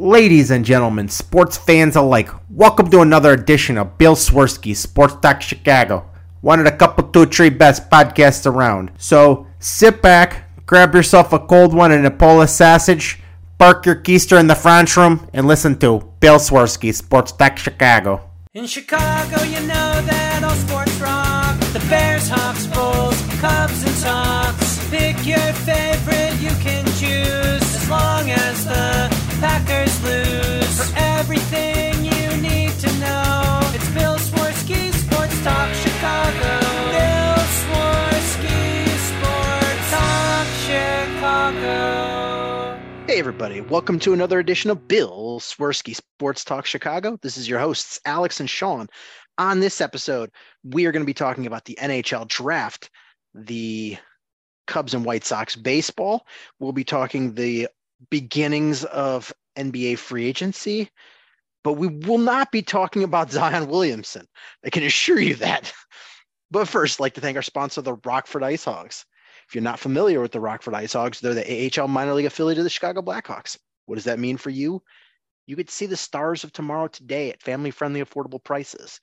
Ladies and gentlemen, sports fans alike, welcome to another edition of Bill Swerski Sports Talk Chicago, one of the couple, two, three best podcasts around. So sit back, grab yourself a cold one and a Polish sausage, park your keister in the French room, and listen to Bill Swerski Sports Talk Chicago. In Chicago, you know that all sports rock. The Bears, Hawks, Bulls, Cubs, and Sox. Pick your favorite, Hey, everybody. Welcome to another edition of Bill Swerski Sports Talk Chicago. This is your hosts, Alex and Sean. On this episode, we are going to be talking about the NHL draft, the Cubs and White Sox baseball. We'll be talking the beginnings of NBA free agency, but we will not be talking about Zion Williamson. I can assure you that. But first, I'd like to thank our sponsor, the Rockford Ice Hogs. If you're not familiar with the Rockford Ice Hogs, they're the AHL minor league affiliate of the Chicago Blackhawks. What does that mean for you? You to see the stars of tomorrow today at family friendly, affordable prices.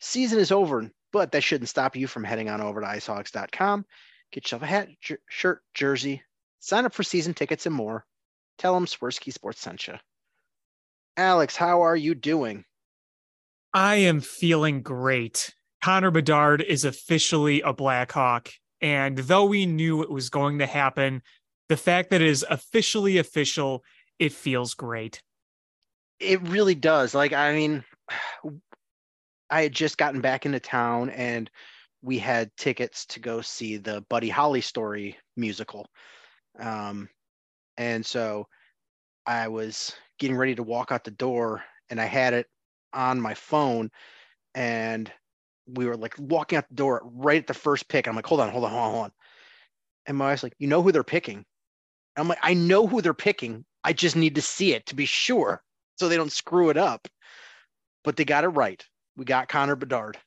Season is over, but that shouldn't stop you from heading on over to icehogs.com. Get yourself a hat, jer- shirt, jersey, sign up for season tickets, and more. Tell them Swerski Sports sent you. Alex, how are you doing? I am feeling great. Connor Bedard is officially a Blackhawk. And though we knew it was going to happen, the fact that it is officially official, it feels great. It really does. Like, I mean, I had just gotten back into town and we had tickets to go see the Buddy Holly story musical. Um, and so I was getting ready to walk out the door and I had it on my phone and we were like walking out the door right at the first pick. I'm like, hold on, hold on, hold on, hold on. And my wife's like, you know who they're picking? I'm like, I know who they're picking. I just need to see it to be sure so they don't screw it up. But they got it right. We got Connor Bedard.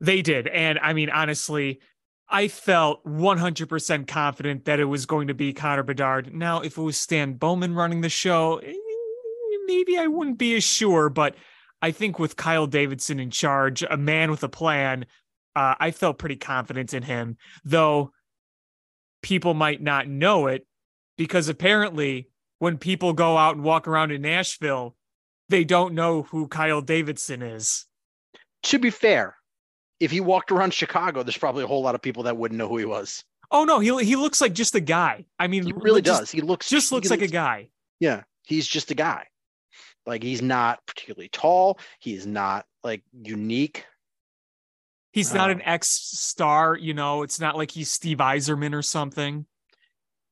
They did. And I mean, honestly, I felt 100% confident that it was going to be Connor Bedard. Now, if it was Stan Bowman running the show, eh, maybe I wouldn't be as sure, but I think with Kyle Davidson in charge, a man with a plan, uh, I felt pretty confident in him, though people might not know it because apparently when people go out and walk around in Nashville, they don't know who Kyle Davidson is. To be fair, if he walked around Chicago, there's probably a whole lot of people that wouldn't know who he was. Oh no, he he looks like just a guy. I mean, He really just, does. He looks Just looks he like a guy. Yeah, he's just a guy. Like he's not particularly tall. He's not like unique. He's not Oh. an ex star, you know. It's not like he's Steve Yzerman or something.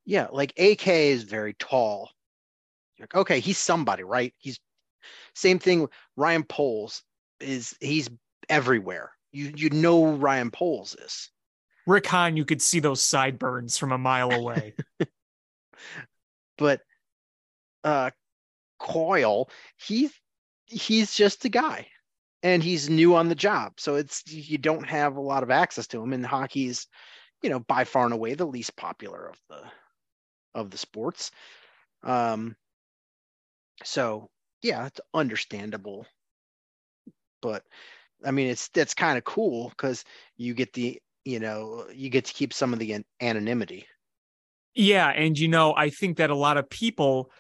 Yeah, like AK is very tall. You're like, okay, he's somebody, right? He's same thing. Ryan Poles is he's everywhere. You you know Ryan Poles is. Rick Hahn, you could see those sideburns from a mile away. but uh Kyle, he's he's just a guy. And he's new on the job. So it's you don't have a lot of access to him. And hockey's, you know, by far and away the least popular of the of the sports. Um so yeah, it's understandable. But I mean it's that's kind of cool because you get the you know, you get to keep some of the an- anonymity. Yeah, and you know, I think that a lot of people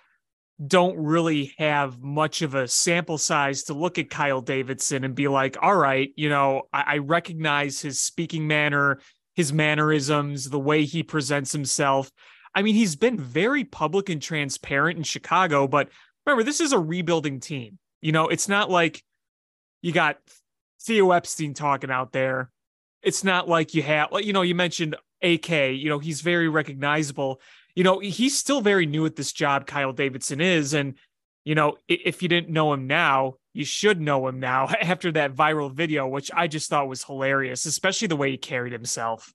don't really have much of a sample size to look at Kyle Davidson and be like, all right, you know, I, I recognize his speaking manner, his mannerisms, the way he presents himself. I mean, he's been very public and transparent in Chicago, but remember, this is a rebuilding team. You know, it's not like you got Theo Epstein talking out there. It's not like you have, you know, you mentioned AK, you know, he's very recognizable. You know, he's still very new at this job, Kyle Davidson is. And, you know, if you didn't know him now, you should know him now after that viral video, which I just thought was hilarious, especially the way he carried himself.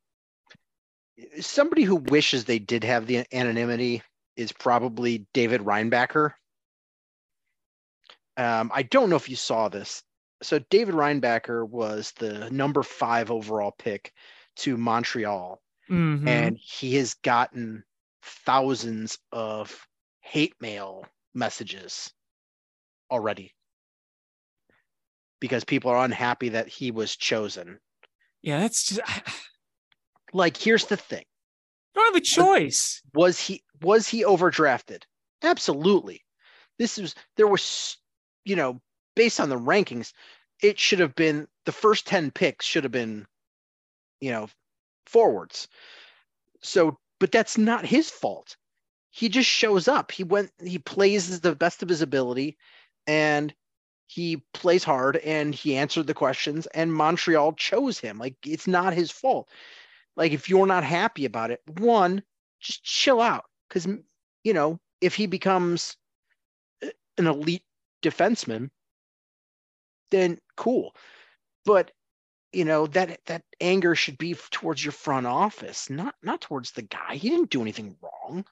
somebody who wishes they did have the anonymity is probably David Reinbacher. Um, I don't know if you saw this. So David Reinbacher was the number five overall pick to Montreal, Mhm. and he has gotten thousands of hate mail messages already because people are unhappy that he was chosen. Yeah, that's just Like, here's the thing: don't have a choice. was he was he overdrafted? Absolutely. This is there was, you know, based on the rankings, it should have been the first ten picks should have been, you know, forwards. So, but that's not his fault. He just shows up. He went. He plays the best of his ability, and he plays hard and he answered the questions and Montreal chose him. Like it's not his fault. Like if you're not happy about it, one, just chill out cuz you know, if he becomes an elite defenseman, then cool. But you know, that that anger should be towards your front office, not not towards the guy. He didn't do anything wrong.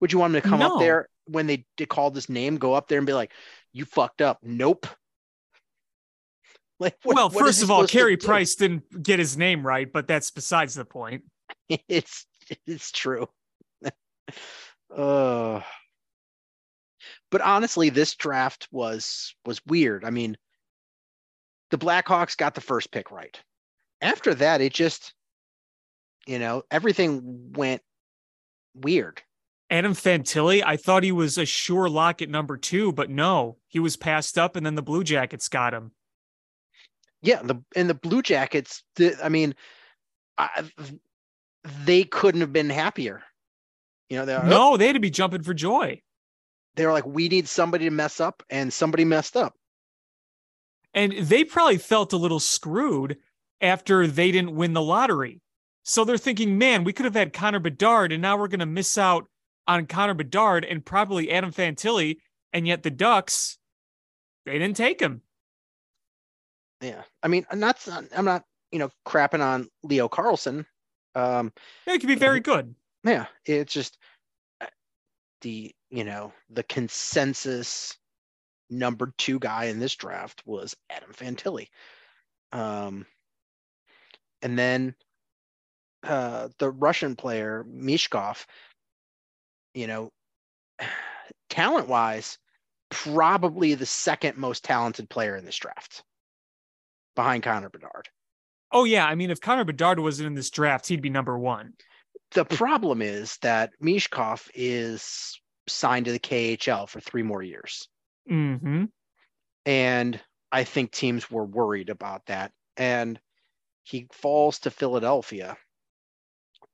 Would you want him to come No. up there when they, they called his name, go up there and be like, "You fucked up"? Nope. Like, what- well, what first of all, Carey do? Price didn't get his name right, but that's besides the point. it's it's true. uh, but honestly, this draft was was weird. I mean, the Blackhawks got the first pick right. After that, it just, you know, everything went weird. Adam Fantilli, I thought he was a sure lock at number two, but no, he was passed up, and then the Blue Jackets got him. Yeah, the and the Blue Jackets. The, I mean, I, they couldn't have been happier. You know, they're No, oh. they had to be jumping for joy. they were like, we need somebody to mess up, and somebody messed up. And they probably felt a little screwed after they didn't win the lottery. So they're thinking, man, we could have had Connor Bedard, and now we're going to miss out on Connor Bedard and probably Adam Fantilli. And yet the Ducks, they didn't take him. Yeah, I mean, I'm not. I'm not. You know, crapping on Leo Carlsson. Um, It could be very good. yeah, it's just uh, the you know the consensus number two guy in this draft was Adam Fantilli. Um, and then uh, the Russian player Michkov, you know, talent wise, probably the second most talented player in this draft behind Connor Bedard. Oh, yeah. I mean, if Connor Bedard wasn't in this draft, he'd be number one. The problem is that Michkov is signed to the KHL for three more years. Hmm And I think teams were worried about that. And he falls to Philadelphia.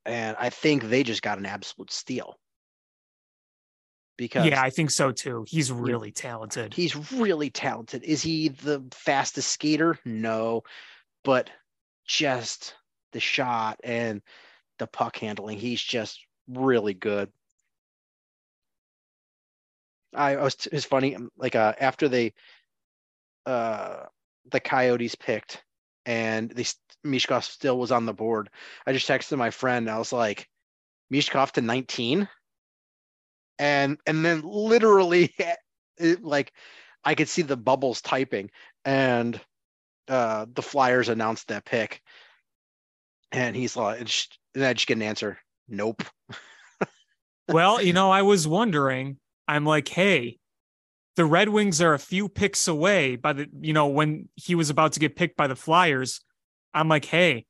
And I think they just got an absolute steal. Because Yeah, I think so too. He's really talented. he's really talented. Is he the fastest skater? No. But just the shot and the puck handling, he's just really good. I, I was it's funny um, like uh after they uh the Coyotes picked and they Michkov still was on the board. I just texted my friend. I was like, Michkov to 19, and and then literally, it, like, I could see the bubbles typing, and uh the Flyers announced that pick, and he's like, and I just get an answer, nope. well, you know, I was wondering, I'm like, hey, the Red Wings are a few picks away by the, you know, when he was about to get picked by the Flyers. I'm like, hey,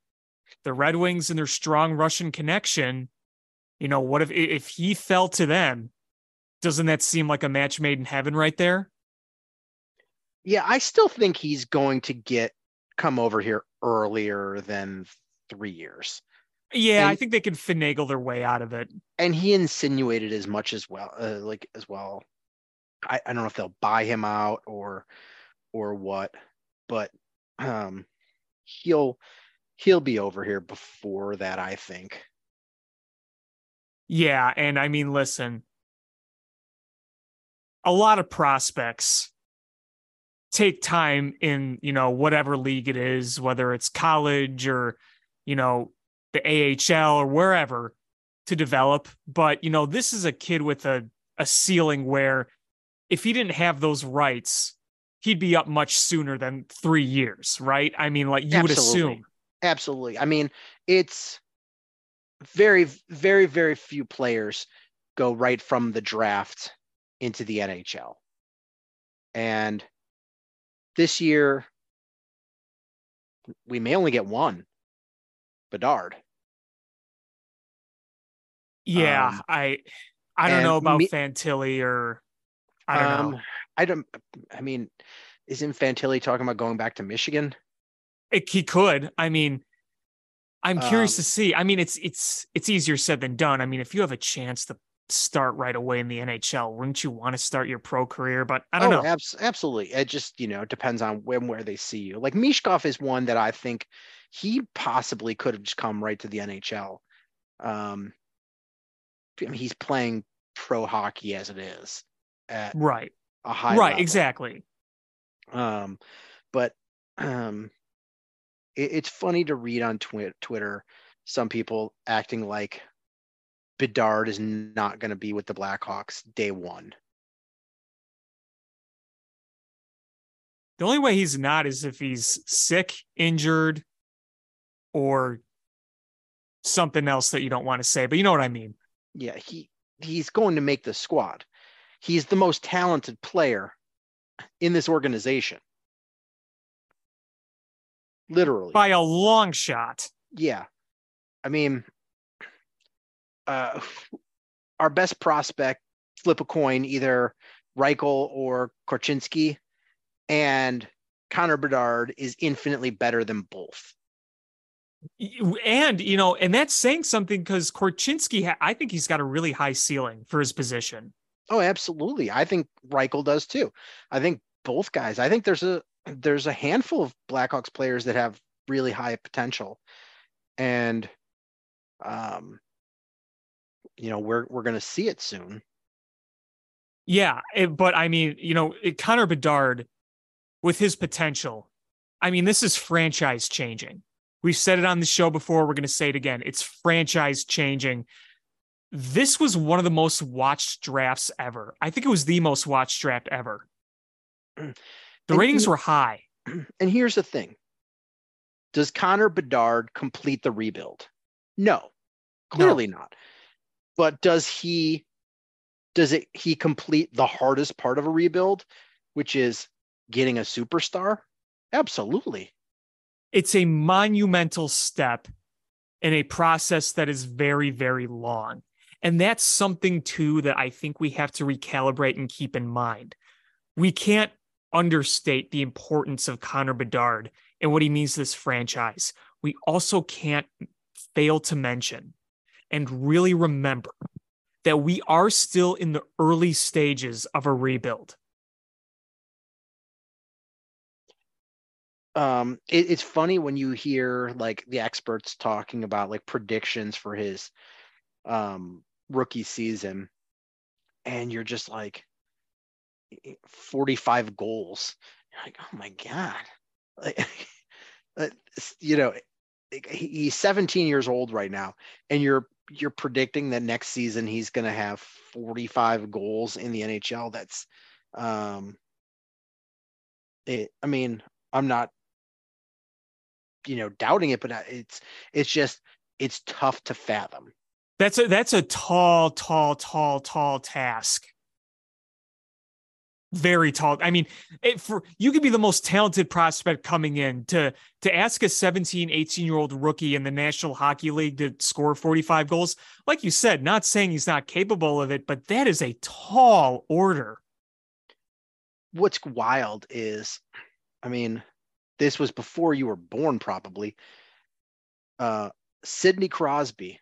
the Red Wings and their strong Russian connection, you know, what if if he fell to them? Doesn't that seem like a match made in heaven right there? Yeah, I still think he's going to get come over here earlier than three years. Yeah, I think they can finagle their way out of it. and he insinuated as much as well uh, like as well I, I don't know if they'll buy him out or or what but um he'll he'll be over here before that i think Yeah, and I mean, listen, a lot of prospects take time in, you know, whatever league it is, whether it's college or, you know, the AHL or wherever to develop. But, you know, this is a kid with a, a ceiling where if he didn't have those rights, he'd be up much sooner than three years, right? I mean, like you would assume. absolutely i mean it's very very very few players go right from the draft into the NHL. And this year, we may only get one Bedard. Yeah, Um, I I don't know about me- Fantilli or I don't know. Um, I don't, I mean, isn't Fantilli talking about going back to Michigan? It, he could. I mean, I'm curious to Um, see. I mean, it's it's it's easier said than done. I mean, if you have a chance to start right away in the NHL, wouldn't you want to start your pro career? But I don't oh, know. abs- absolutely. It just, you know, depends on when where they see you. Like Michkov is one that I think he possibly could have just come right to the NHL. Um, I mean, he's playing pro hockey as it is at Right. a high right. level. Exactly. Um, but um, it, it's funny to read on twi- Twitter some people acting like Bedard is not going to be with the Blackhawks day one. The only way he's not is if he's sick, injured, or something else that you don't want to say. But you know what I mean. Yeah, he he's going to make the squad. He's the most talented player in this organization. Literally. By a long shot. yeah. I mean, uh, our best prospect, flip a coin, either Reichel or Korchinski, and Connor Bedard is infinitely better than both. And, you know, and that's saying something because Korchinski, ha- I think he's got a really high ceiling for his position. Oh, absolutely. I think Reichel does too. I think both guys. I think there's a there's a handful of Blackhawks players that have really high potential, and um, you know, we're we're gonna see it soon. Yeah. it- but I mean, you know, it, Connor Bedard with his potential, I mean, this is franchise changing. We've said it on the show before. We're going to say it again. It's franchise changing. This was one of the most watched drafts ever. I think it was the most watched draft ever. The And ratings you- were high. And here's the thing: Does Connor Bedard complete the rebuild? No, clearly not. But does he? Does it? He complete the hardest part of a rebuild, which is getting a superstar? Absolutely. It's a monumental step in a process that is very, very long. And that's something too that I think we have to recalibrate and keep in mind. We can't understate the importance of Connor Bedard and what he means to this franchise. We also can't fail to mention and really remember that we are still in the early stages of a rebuild. Um it, it's funny when you hear like the experts talking about like predictions for his um rookie season and you're just like 45 goals. You're like oh my god. Like, uh, you know he's 17 years old right now and you're you're predicting that next season he's going to have 45 goals in the NHL that's um it, I mean I'm not you know doubting it but uh, it's it's just it's tough to fathom That's a that's a tall, tall, tall, tall task. Very tall. I mean, it, for you could be the most talented prospect coming in to to ask a 17, 18 year old rookie in the National Hockey League to score 45 goals. Like you said, not saying he's not capable of it, but that is a tall order. what's wild is i mean this was before you were born probably uh sidney crosby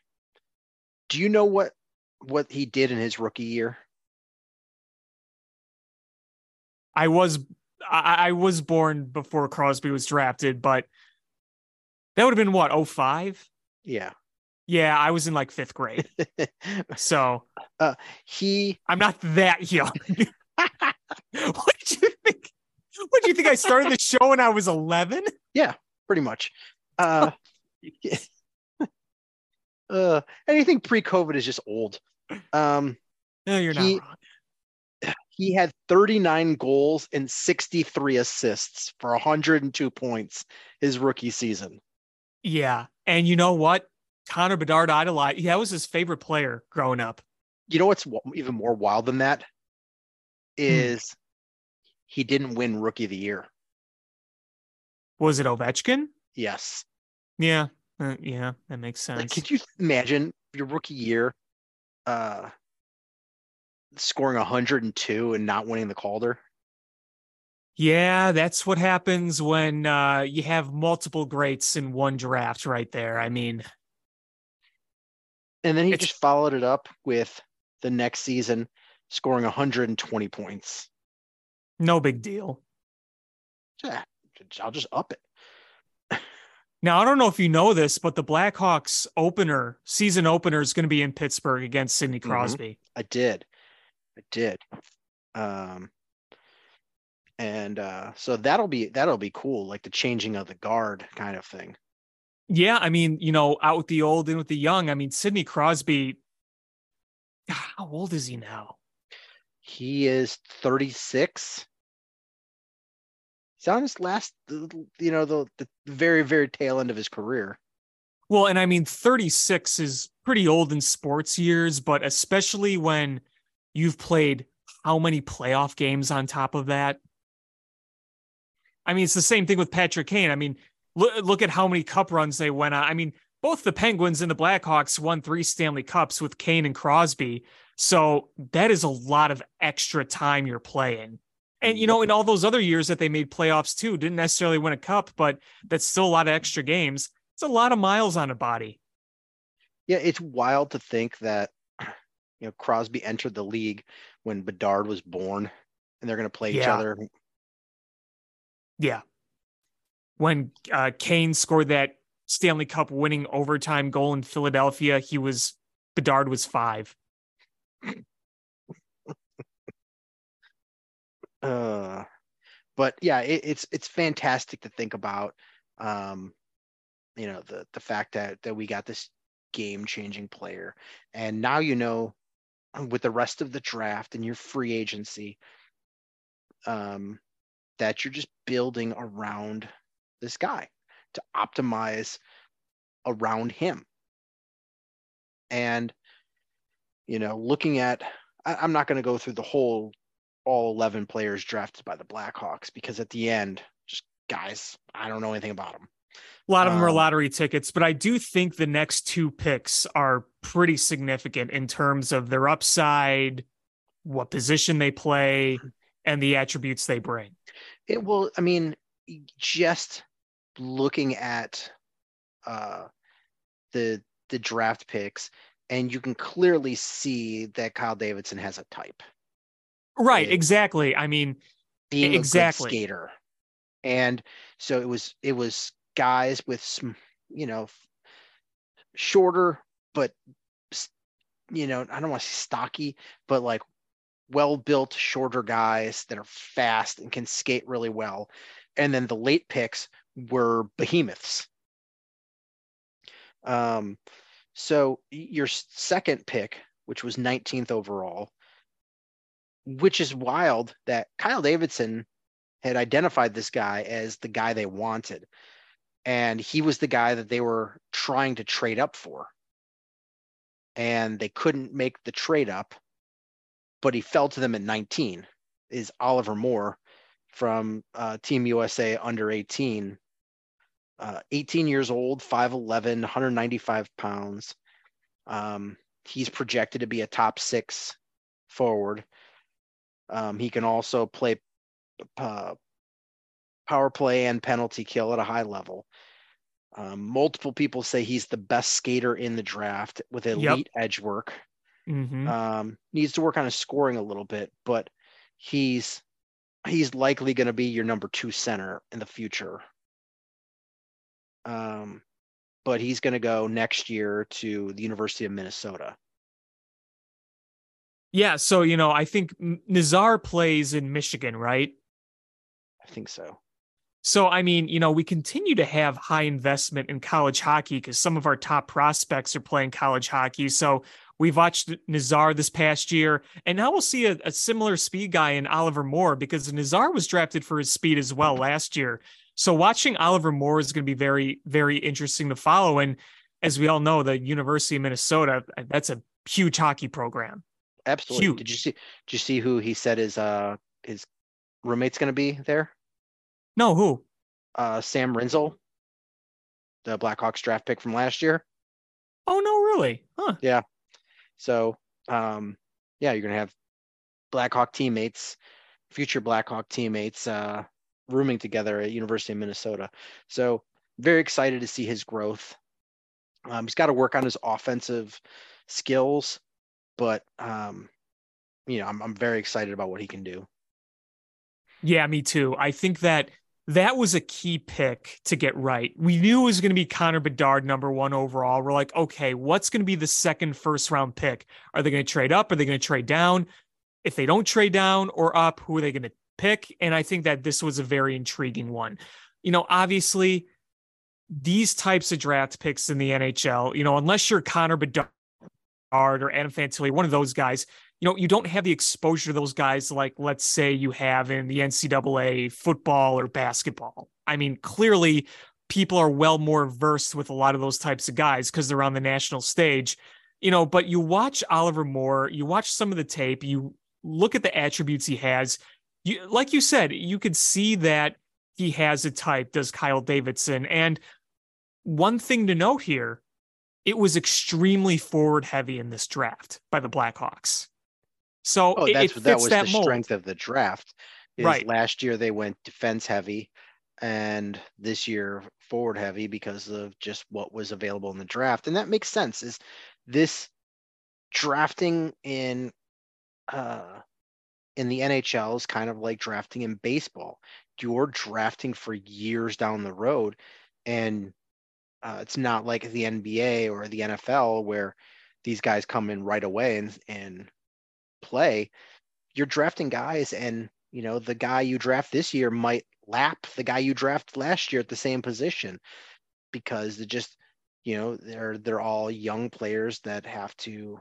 do you know what what he did in his rookie year I was I, I was born before Crosby was drafted, but that would have been what, 05? yeah Yeah, I was in like fifth grade. So he I'm not that young. what did you think? What do you think? I started the show when I was 11? Yeah, pretty much uh uh anything pre-covid is just old um No, you're not He- wrong. he had 39 goals and 63 assists for 102 points his rookie season Yeah. And you know what? Connor Bedard idolized. Yeah, that was his favorite player growing up. you know what's even more wild than that is Hmm. is he didn't win rookie of the year. Was it Ovechkin? Yes. Yeah, uh, yeah, that makes sense. Like, could you imagine your rookie year uh scoring 102 and not winning the Calder? Yeah, that's what happens when uh, you have multiple greats in one draft right there. I mean, And then he It's- just followed it up with the next season scoring 120 points. No big deal. Yeah, I'll just up it. Now, I don't know if you know this, but the Blackhawks opener, season opener is going to be in Pittsburgh against Sidney Mhm. Crosby. I did. I did. Um and uh so that'll be that'll be cool, like the changing of the guard kind of thing. Yeah, I mean, you know, out with the old in with the young. I mean, Sidney Crosby, how old is he now? He is 36. He's on his last, you know, the, the very, very tail end of his career. Well, and I mean, 36 is pretty old in sports years, but especially when you've played how many playoff games on top of that? I mean, it's the same thing with Patrick Kane. I mean, look, look at how many cup runs they went on. I mean, both the Penguins and the Blackhawks won three Stanley Cups with Kane and Crosby. So that is a lot of extra time you're playing. And, you know, in all those other years that they made playoffs too, didn't necessarily win a cup, but that's still a lot of extra games. It's a lot of miles on a body. Yeah, it's wild to think that, you know, Crosby entered the league when Bedard was born and they're going to play each other. Yeah. When uh, Kane scored that Stanley Cup winning overtime goal in Philadelphia, he was Bedard was five. Uh, but yeah, it, it's it's fantastic to think about. Um, you know the the fact that that we got this game changing player, and now you know with the rest of the draft and your free agency, um, that you're just building around this guy to optimize around him. And you know, looking at, I, I'm not going to go through the whole all 11 players drafted by the Blackhawks because at the end, just guys, I don't know anything about them. A lot of them are Um, lottery tickets, but I do think the next two picks are pretty significant in terms of their upside, what position they play, and the attributes they bring. It will, I mean, just looking at uh, the the draft picks, and you can clearly see that Kyle Davidson has a type, Right, Yeah. exactly. I mean, being Exactly. a good skater, and so it was it was guys with some, you know, shorter but you know, I don't want to say stocky, but like well built, shorter guys that are fast and can skate really well. And then the late picks were behemoths. Um, so your second pick, which was 19th overall, which is wild that Kyle Davidson had identified this guy as the guy they wanted. And he was the guy that they were trying to trade up for. And they couldn't make the trade up, but he fell to them at 19. Is Oliver Moore from uh, Team USA under 18. Uh, 18 years old, 5'11, 195 pounds. Um, he's projected to be a top six forward. Um, he can also play uh, power play and penalty kill at a high level. Um, multiple people say he's the best skater in the draft with elite edge work. mhm. Um, needs to work on his scoring a little bit, but he's he's likely going to be your number two center in the future. Um, but he's going to go next year to the University of Minnesota. yeah. So, you know, I think Nazar plays in Michigan, right? I think so. So, I mean, you know, we continue to have high investment in college hockey because some of our top prospects are playing college hockey. So, we've watched Nazar this past year, and now we'll see a, a similar speed guy in Oliver Moore because Nazar was drafted for his speed as well last year. So, watching Oliver Moore is going to be very, very interesting to follow. And as we all know, the University of Minnesota, that's a huge hockey program. absolutely. Huge. Did you see? Did you see who he said his uh his roommate's going to be there? No, who? Uh, Sam Rinzel, the Blackhawks draft pick from last year. Oh no, really? Huh. Yeah. So, um, yeah, you're going to have Blackhawk teammates, future Blackhawk teammates, uh, rooming together at University of Minnesota. So, very excited to see his growth. Um, he's got to work on his offensive skills, but um, you know, I'm I'm very excited about what he can do. Yeah, me too. I think that that was a key pick to get right. We knew it was going to be Connor Bedard, number one overall. We're like, okay, what's going to be the second first round pick? Are they going to trade up? Are they going to trade down? If they don't trade down or up, who are they going to pick? And I think that this was a very intriguing one. You know, obviously, these types of draft picks in the NHL, you know, unless you're Connor Bedard or Adam Fantilli, one of those guys, you know, you don't have the exposure to those guys like, let's say, you have in the NCAA football or basketball. I mean, clearly, people are well more versed with a lot of those types of guys because they're on the national stage, you know. But you watch Oliver Moore, you watch some of the tape, you look at the attributes he has. You, like you said, you could see that he has a type, does Kyle Davidson. And one thing to note here, it was extremely forward heavy in this draft by the Blackhawks. So Oh, it, that's it what that fits was that the mold. strength of the draft. Right. Last year they went defense heavy, and this year forward heavy because of just what was available in the draft, and that makes sense. Is this drafting in uh in the NHL is kind of like drafting in baseball. You're drafting for years down the road, and uh, it's not like the NBA or the NFL where these guys come in right away and and play. You're drafting guys, and you know the guy you draft this year might lap the guy you draft last year at the same position because they just you know they're they're all young players that have to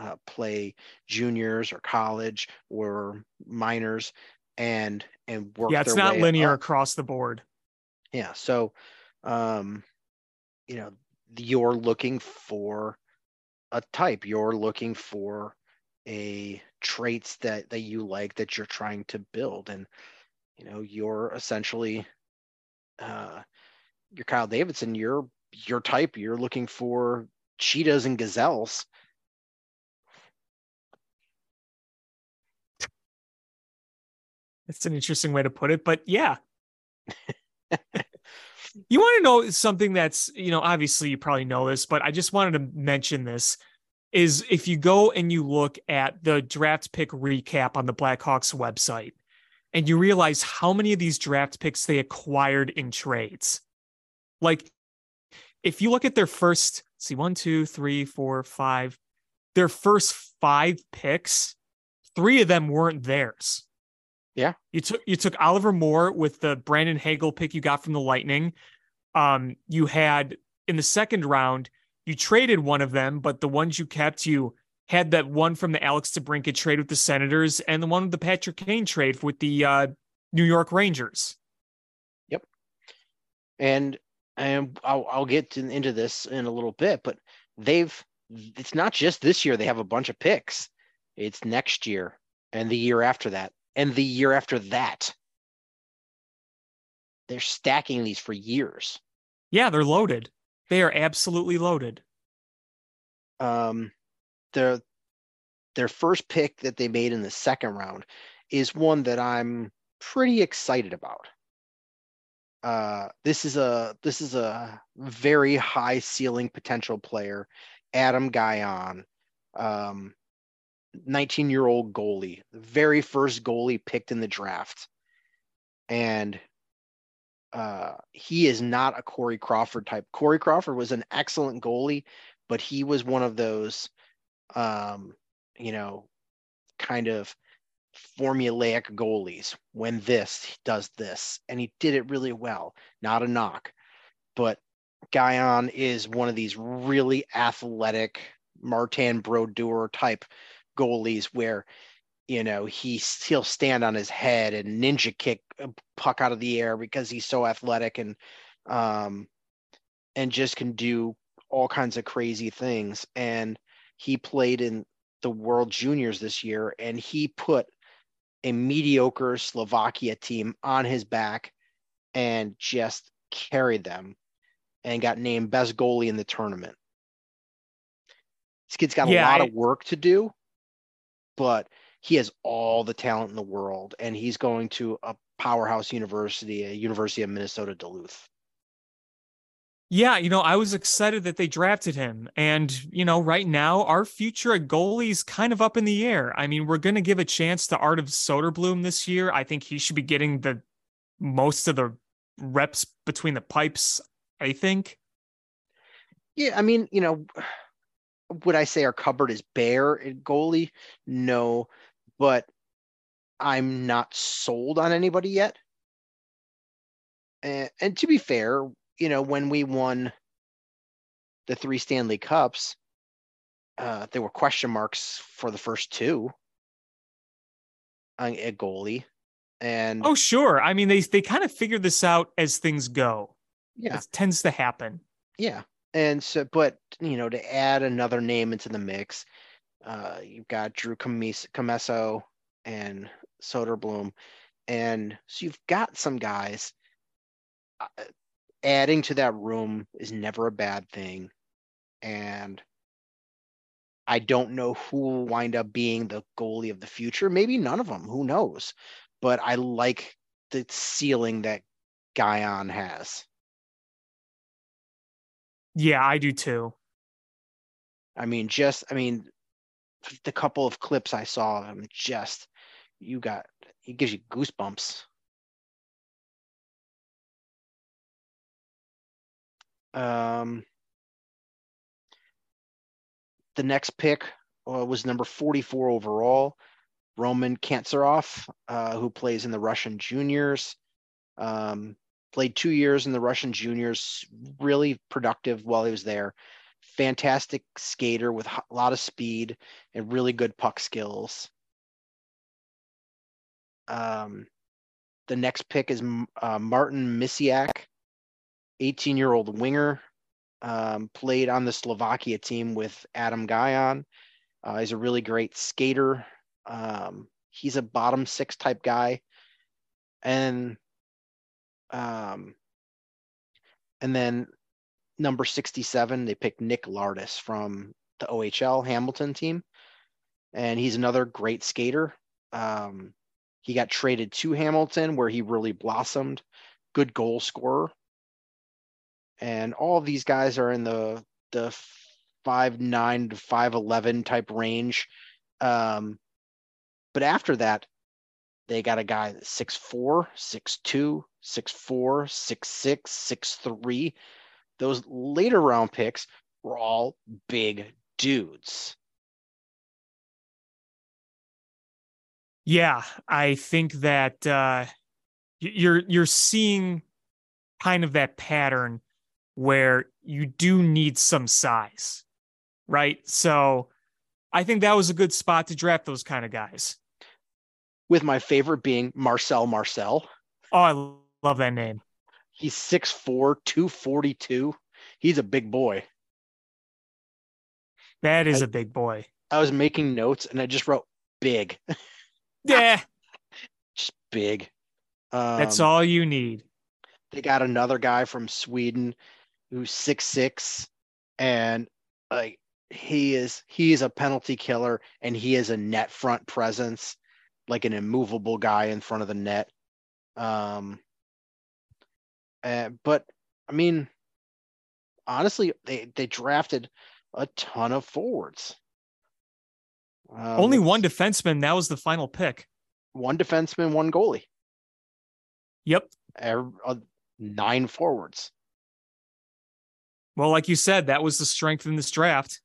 uh, play juniors or college or minors and and work Yeah, it's not linear up. across the board. Yeah. So, um, you know, you're looking for a type. You're looking for a traits that that you like that you're trying to build, and you know, you're essentially, uh, you're Kyle Davidson. You're your type. You're looking for cheetahs and gazelles. It's an interesting way to put it, but yeah. you want to know something that's, you know, obviously you probably know this, but I just wanted to mention this is if you go and you look at the draft pick recap on the Blackhawks website and you realize how many of these draft picks they acquired in trades. Like if you look at their first, see, one, two, three, four, five, their first five picks, three of them weren't theirs. Yeah. You took you took Oliver Moore with the Brandon Hagel pick you got from the Lightning. Um, you had in the second round, you traded one of them, but the ones you kept, you had that one from the Alex DeBrincat trade with the Senators and the one with the Patrick Kane trade with the uh, New York Rangers. Yep. And and I'll, I'll get to, into this in a little bit but they've it's not just this year they have a bunch of picks it's next year and the year after that and the year after that they're stacking these for years Yeah, they're loaded. They are absolutely loaded. um their their first pick that they made in the second round is one that I'm pretty excited about. Uh, this is a this is a very high ceiling potential player, Adam Gajan, um, 19 year old goalie, the very first goalie picked in the draft, and uh, he is not a Corey Crawford type. Corey Crawford was an excellent goalie, but he was one of those, um, you know, kind of formulaic goalies. When this does this, and he did it really well. Not a knock, but Gajan is one of these really athletic Martin Brodeur type goalies where you know he he'll stand on his head and ninja kick a puck out of the air because he's so athletic and um and just can do all kinds of crazy things and he played in the World Juniors this year, and he put a mediocre Slovakia team on his back and just carried them and got named best goalie in the tournament. This kid's got Yeah, a lot I- of work to do, but he has all the talent in the world, and he's going to a powerhouse university, a University of Minnesota Duluth. Yeah, you know, I was excited that they drafted him. And, you know, right now, our future at goalie is kind of up in the air. I mean, we're going to give a chance to Arvid Soderblom this year. I think he should be getting the most of the reps between the pipes, I think. Yeah, I mean, you know, would I say our cupboard is bare at goalie? No, but I'm not sold on anybody yet. And, and to be fair, you know, when we won the three Stanley Cups, uh, there were question marks for the first two on- at goalie. And Oh, sure. I mean, they they kind of figured this out as things go. yeah, It tends to happen. Yeah. And so, but, you know, to add another name into the mix, uh, you've got Drew Commesso and Soderblom. And so you've got some guys. Uh, adding to that room is never a bad thing. And I don't know who will wind up being the goalie of the future. Maybe none of them. Who knows? But I like the ceiling that Gajan has. Yeah, I do too. I mean, just I mean, the couple of clips I saw of him, just you got it gives you goosebumps. Um, the next pick uh, was number 44 overall, Roman Kantserov, uh, who plays in the Russian juniors. Um, played two years in the Russian juniors, really productive while he was there. Fantastic skater with a lot of speed and really good puck skills. Um, the next pick is uh, Martin Misiak, 18 year old winger. Um, played on the Slovakia team with Adam Gajan. Uh, he's a really great skater. Um, he's a bottom six type guy. And um, and then number 67, they picked Nick Lardis from the OHL Hamilton team. And he's another great skater. Um, he got traded to Hamilton where he really blossomed. Good goal scorer. And all these guys are in the the five nine to five eleven type range. Um, but after that, they got a guy that's six four, six two, six four, six six, six three. Those later round picks were all big dudes. Yeah, I think that uh, you're you're seeing kind of that pattern where you do need some size, right? So I think that was a good spot to draft those kind of guys. With my favorite being Marcel Marcel. Oh, I love that name. He's 6'4, 242. He's a big boy. That is I- a big boy. I was making notes and I just wrote big, Yeah, just big. Um, that's all you need. They got another guy from Sweden who's six six, and like he is he is a penalty killer, and he is a net front presence, like an immovable guy in front of the net. Um, uh, but I mean, honestly, they they drafted a ton of forwards. Um, Only one defenseman. That was the final pick. one defenseman, one goalie, Yep. uh, nine forwards. Well, like you said, that was the strength in this draft.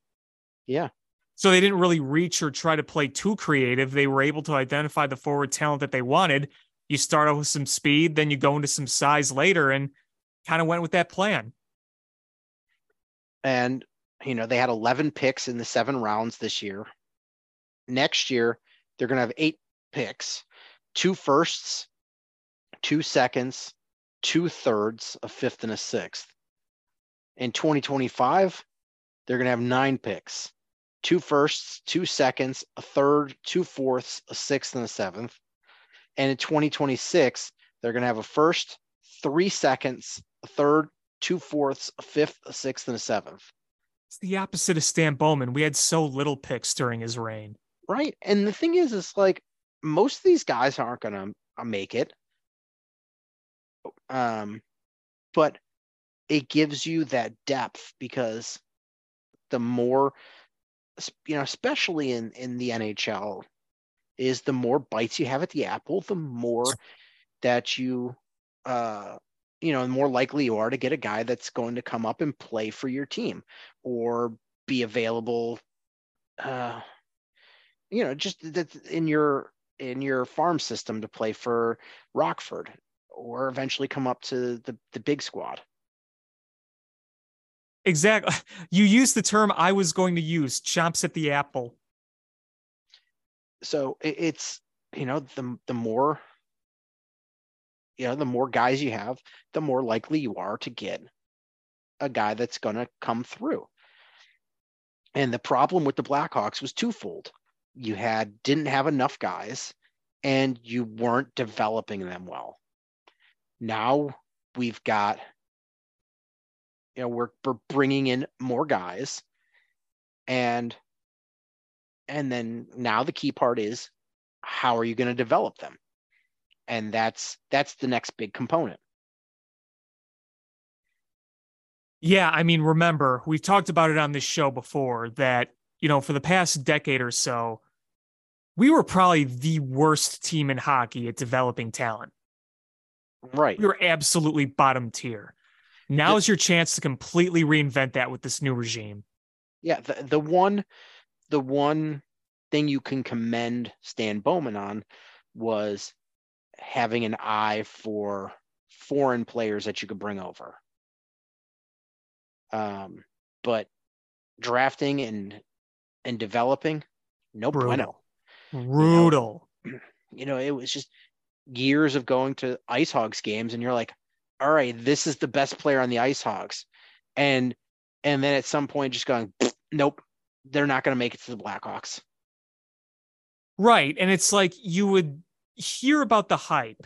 Yeah. So they didn't really reach or try to play too creative. They were able to identify the forward talent that they wanted. You start out with some speed, then you go into some size later and kind of went with that plan. and you know they had 11 picks in the seven rounds this year next year they're going to have eight picks two firsts two seconds two thirds a fifth and a sixth in 2025 they're going to have nine picks two firsts, two seconds, a third, two fourths, a sixth, and a seventh. And in 2026, they're going to have a first, three seconds, a third, two fourths, a fifth, a sixth, and a seventh. It's the opposite of Stan Bowman. We had so little picks during his reign. Right. And the thing is, is like most of these guys aren't going to make it. Um, but it gives you that depth because the more, you know, especially in in the NHL, is the more bites you have at the apple, the more that you, uh, you know, the more likely you are to get a guy that's going to come up and play for your team or be available. Uh, you know, just that in your in your farm system to play for Rockford or eventually come up to the, the big squad. Exactly. You used the term I was going to use, chomps at the apple. So it's, you know, the, the more, you know, the more guys you have, the more likely you are to get a guy that's going to come through. And the problem with the Blackhawks was twofold. You had didn't have enough guys and you weren't developing them well. Now we've got, you know, we're, we're bringing in more guys and and then now the key part is how are you going to develop them and that's that's the next big component yeah i mean remember we've talked about it on this show before that you know for the past decade or so we were probably the worst team in hockey at developing talent Right. We were absolutely bottom tier. Now the, is your chance to completely reinvent that with this new regime. Yeah, the the one the one thing you can commend Stan Bowman on was having an eye for foreign players that you could bring over. Um, but drafting and and developing, no Brutal. bueno. Brutal. You know, you know, it was just years of going to Ice Hogs games and you're like, all right, this is the best player on the Ice Hogs. And and then at some point just going, nope, they're not going to make it to the Blackhawks. Right. And it's like you would hear about the hype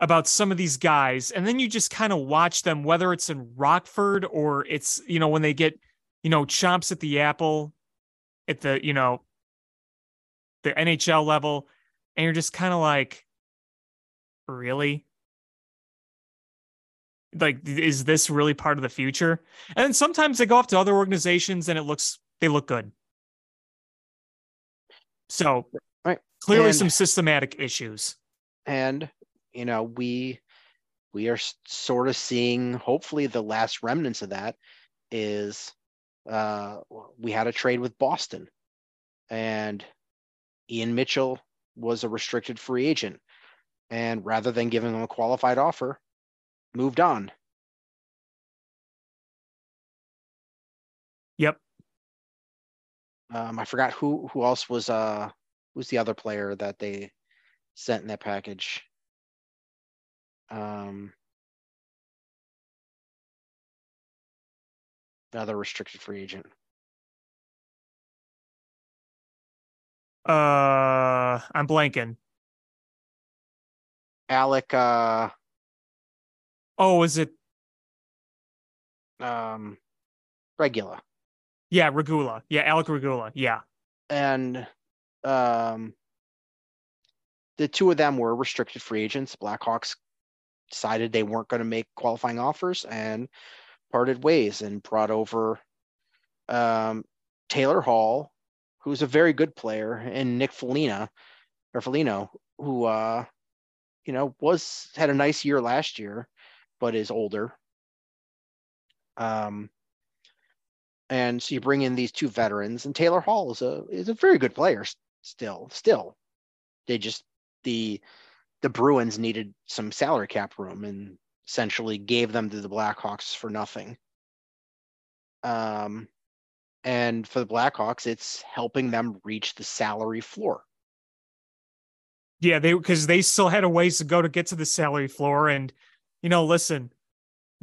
about some of these guys and then you just kind of watch them whether it's in Rockford or it's, you know, when they get, you know, chomps at the apple at the, you know, the NHL level and you're just kind of like really? Like, is this really part of the future? And then sometimes they go off to other organizations and it looks, they look good. So, right. clearly and, some systematic issues. And, you know, we, we are sort of seeing hopefully the last remnants of that is uh, we had a trade with Boston and Ian Mitchell was a restricted free agent and rather than giving them a qualified offer, moved on. Yep. Um, I forgot who who else was uh who's the other player that they sent in that package. Um, another restricted free agent. Uh, I'm blanking. Alec uh Oh, is it um Regula. Yeah, Regula. Yeah, Alec Regula. Yeah. And um the two of them were restricted free agents. Blackhawks decided they weren't going to make qualifying offers and parted ways and brought over um, Taylor Hall, who's a very good player, and Nick Foligno, or Foligno, who uh, you know, was had a nice year last year, but is older. Um, and so you bring in these two veterans, and Taylor Hall is a is a very good player still. Still, they just the the Bruins needed some salary cap room and essentially gave them to the Blackhawks for nothing. Um, and for the Blackhawks, it's helping them reach the salary floor. Yeah, they because they still had a ways to go to get to the salary floor. And, you know, listen,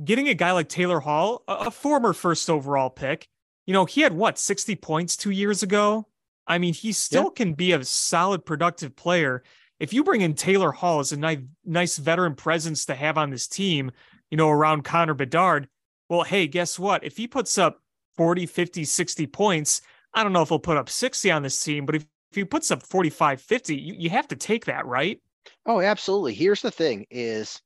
getting a guy like Taylor Hall, a, former first overall pick, you know, he had what, 60 points two years ago? I mean, he still Yeah. can be a solid, productive player. If you bring in Taylor Hall as a nice, nice veteran presence to have on this team, you know, around Connor Bedard, well, hey, guess what? If he puts up 40, 50, 60 points, I don't know if he'll put up 60 on this team, but if, if he puts up 45, 50, you, you have to take that, right? Oh, absolutely. Here's the thing is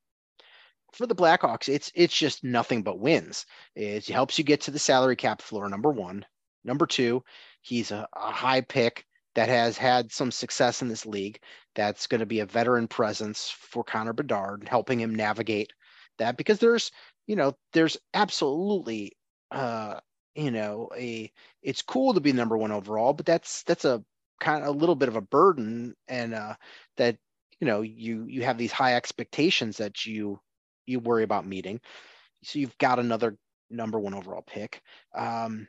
for the Blackhawks, it's it's just nothing but wins. It helps you get to the salary cap floor, number one. Number two, he's a, a high pick that has had some success in this league. That's going to be a veteran presence for Connor Bedard, helping him navigate that because there's, you know, there's absolutely uh, you know, a it's cool to be number one overall, but that's that's a kind of a little bit of a burden and uh that you know you you have these high expectations that you you worry about meeting. So you've got another number one overall pick. Um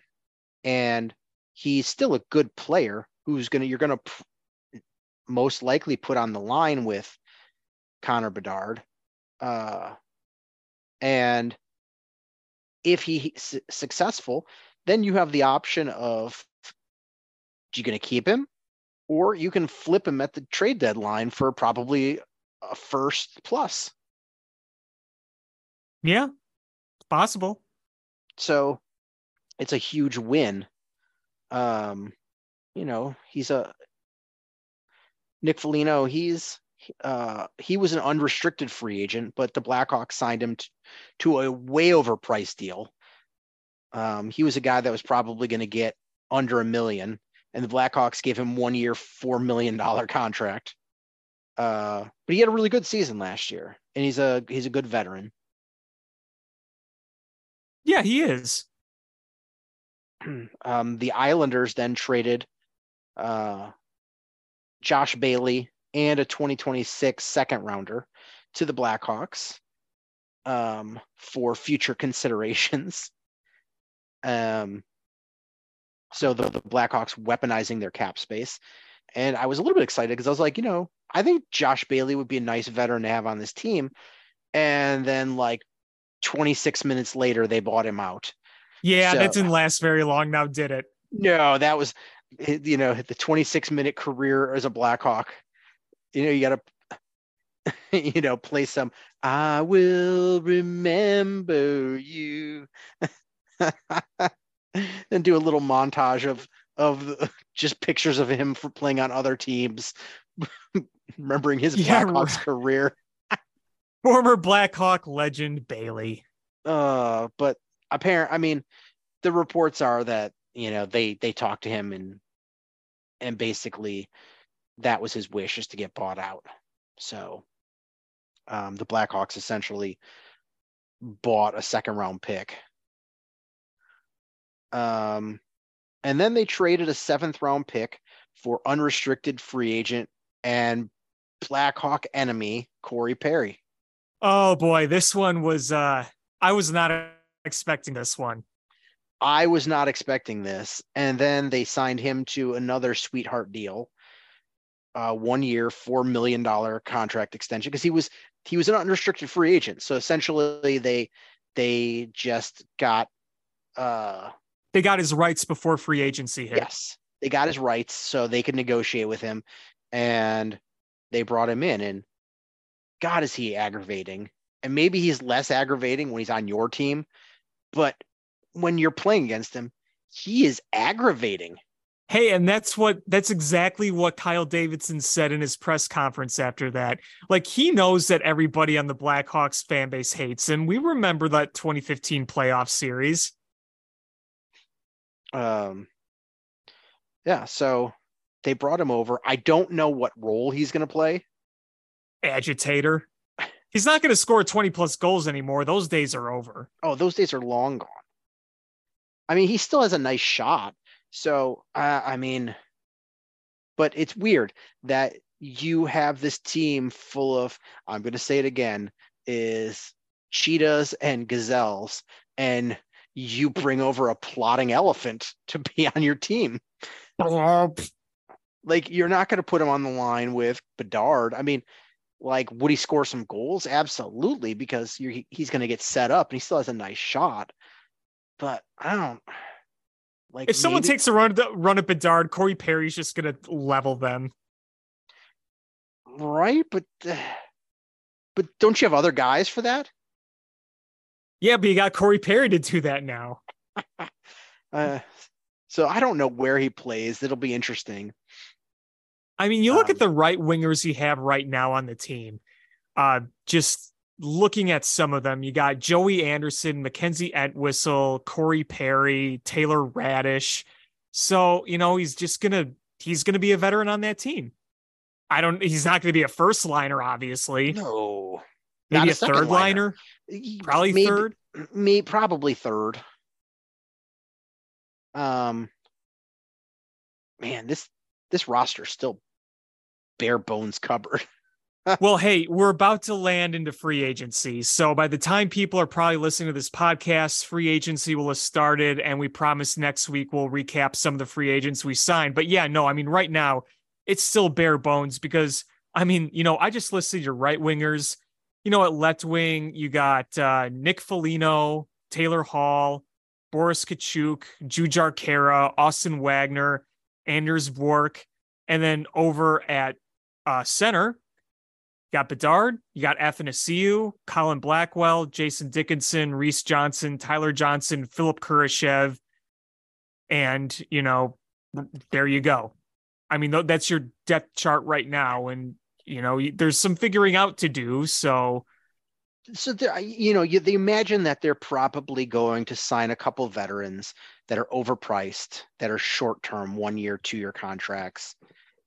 and he's still a good player who's gonna you're gonna p- most likely put on the line with connor bedard. Uh and if he's successful then you have the option of do you going to keep him? Or you can flip him at the trade deadline for probably a first plus. Yeah, it's possible. So it's a huge win. Um, you know, he's a Nick Foligno. He's uh, he was an unrestricted free agent, but the Blackhawks signed him t- to a way overpriced deal. Um, he was a guy that was probably going to get under a million, and the Blackhawks gave him one year, four million dollar contract. Uh, but he had a really good season last year, and he's a he's a good veteran. Yeah, he is. um, the Islanders then traded uh, Josh Bailey and a 2026 second rounder to the Blackhawks um, for future considerations. Um, so the, the Blackhawks weaponizing their cap space. And I was a little bit excited because I was like, you know, I think Josh Bailey would be a nice veteran to have on this team. And then, like 26 minutes later, they bought him out. Yeah, So- that didn't last very long now, did it? No, that was, you know, the 26 minute career as a Blackhawk. You know, you got to, you know, play some, I will remember you. and do a little montage of, of just pictures of him for playing on other teams, remembering his Yeah, Blackhawks right. career. Former Blackhawk legend Bailey. Uh, but apparent, I mean, the reports are that you know they they talked to him and and basically that was his wish is to get bought out. So um, the Blackhawks essentially bought a second round pick. Um, and then they traded a seventh round pick for unrestricted free agent and Blackhawk enemy Corey Perry. Oh boy, this one was uh I was not expecting this one. I was not expecting this. And then they signed him to another sweetheart deal. Uh, one year, four million dollar contract extension because he was he was an unrestricted free agent. So essentially, they they just got uh They got his rights before free agency hit. yes they got his rights so they could negotiate with him, and they brought him in. And God, is he aggravating? And maybe he's less aggravating when he's on your team, but when you're playing against him, he is aggravating. Hey, and that's what that's exactly what Kyle Davidson said in his press conference after that. Like he knows that everybody on the Blackhawks fan base hates him. We remember that 2015 playoff series. Um, yeah, so they brought him over. I don't know what role he's going to play. Agitator. He's not going to score 20 plus goals anymore. Those days are over. Oh, those days are long gone. I mean, he still has a nice shot. So, uh, I mean, but it's weird that you have this team full of, I'm going to say it again, is cheetahs and gazelles, and you bring over a plotting elephant to be on your team. like you're not going to put him on the line with Bedard. I mean, like would he score some goals? Absolutely, because he- he's going to get set up and he still has a nice shot. But I don't Like If someone maybe- takes a run run at Bedard, Corey Perry's just gonna level them. right, but uh, but don't you have other guys for that? Yeah, but you got Corey Perry to do that now. Uh, so I don't know where he plays. It'll be interesting. I mean, you look at Um, the right wingers you have right now on the team. Uh, just looking at some of them, you got Joey Anderson, Mackenzie Entwistle, Corey Perry, Taylor Raddysh. So you know he's just gonna he's gonna be a veteran on that team. I don't. He's not gonna be a first liner, obviously. No, Maybe a a third liner. liner, probably Maybe- third. Me probably third. Um, man, this this roster's still bare bones cupboard. well, hey, we're about to land into free agency. So by the time people are probably listening to this podcast, free agency will have started. And we promise next week we'll recap some of the free agents we signed. But yeah, no, I mean, right now it's still bare bones because, I mean, you know, I just listed your right wingers. You know, at left wing, you got uh, Nick Foligno, Taylor Hall, Boris Katchouk, Jujhar Khaira, Austin Wagner, Anders Bjork. And then over at uh, center, you got Bedard, you got Athanasiou, Colin Blackwell, Jason Dickinson, Reese Johnson, Tyler Johnson, Philip Kurashev, and you know, there you go. I mean, that's your depth chart right now, and you know, there's some figuring out to do. So so there, you know, you they imagine that they're probably going to sign a couple veterans that are overpriced, that are short term, one year, two year contracts.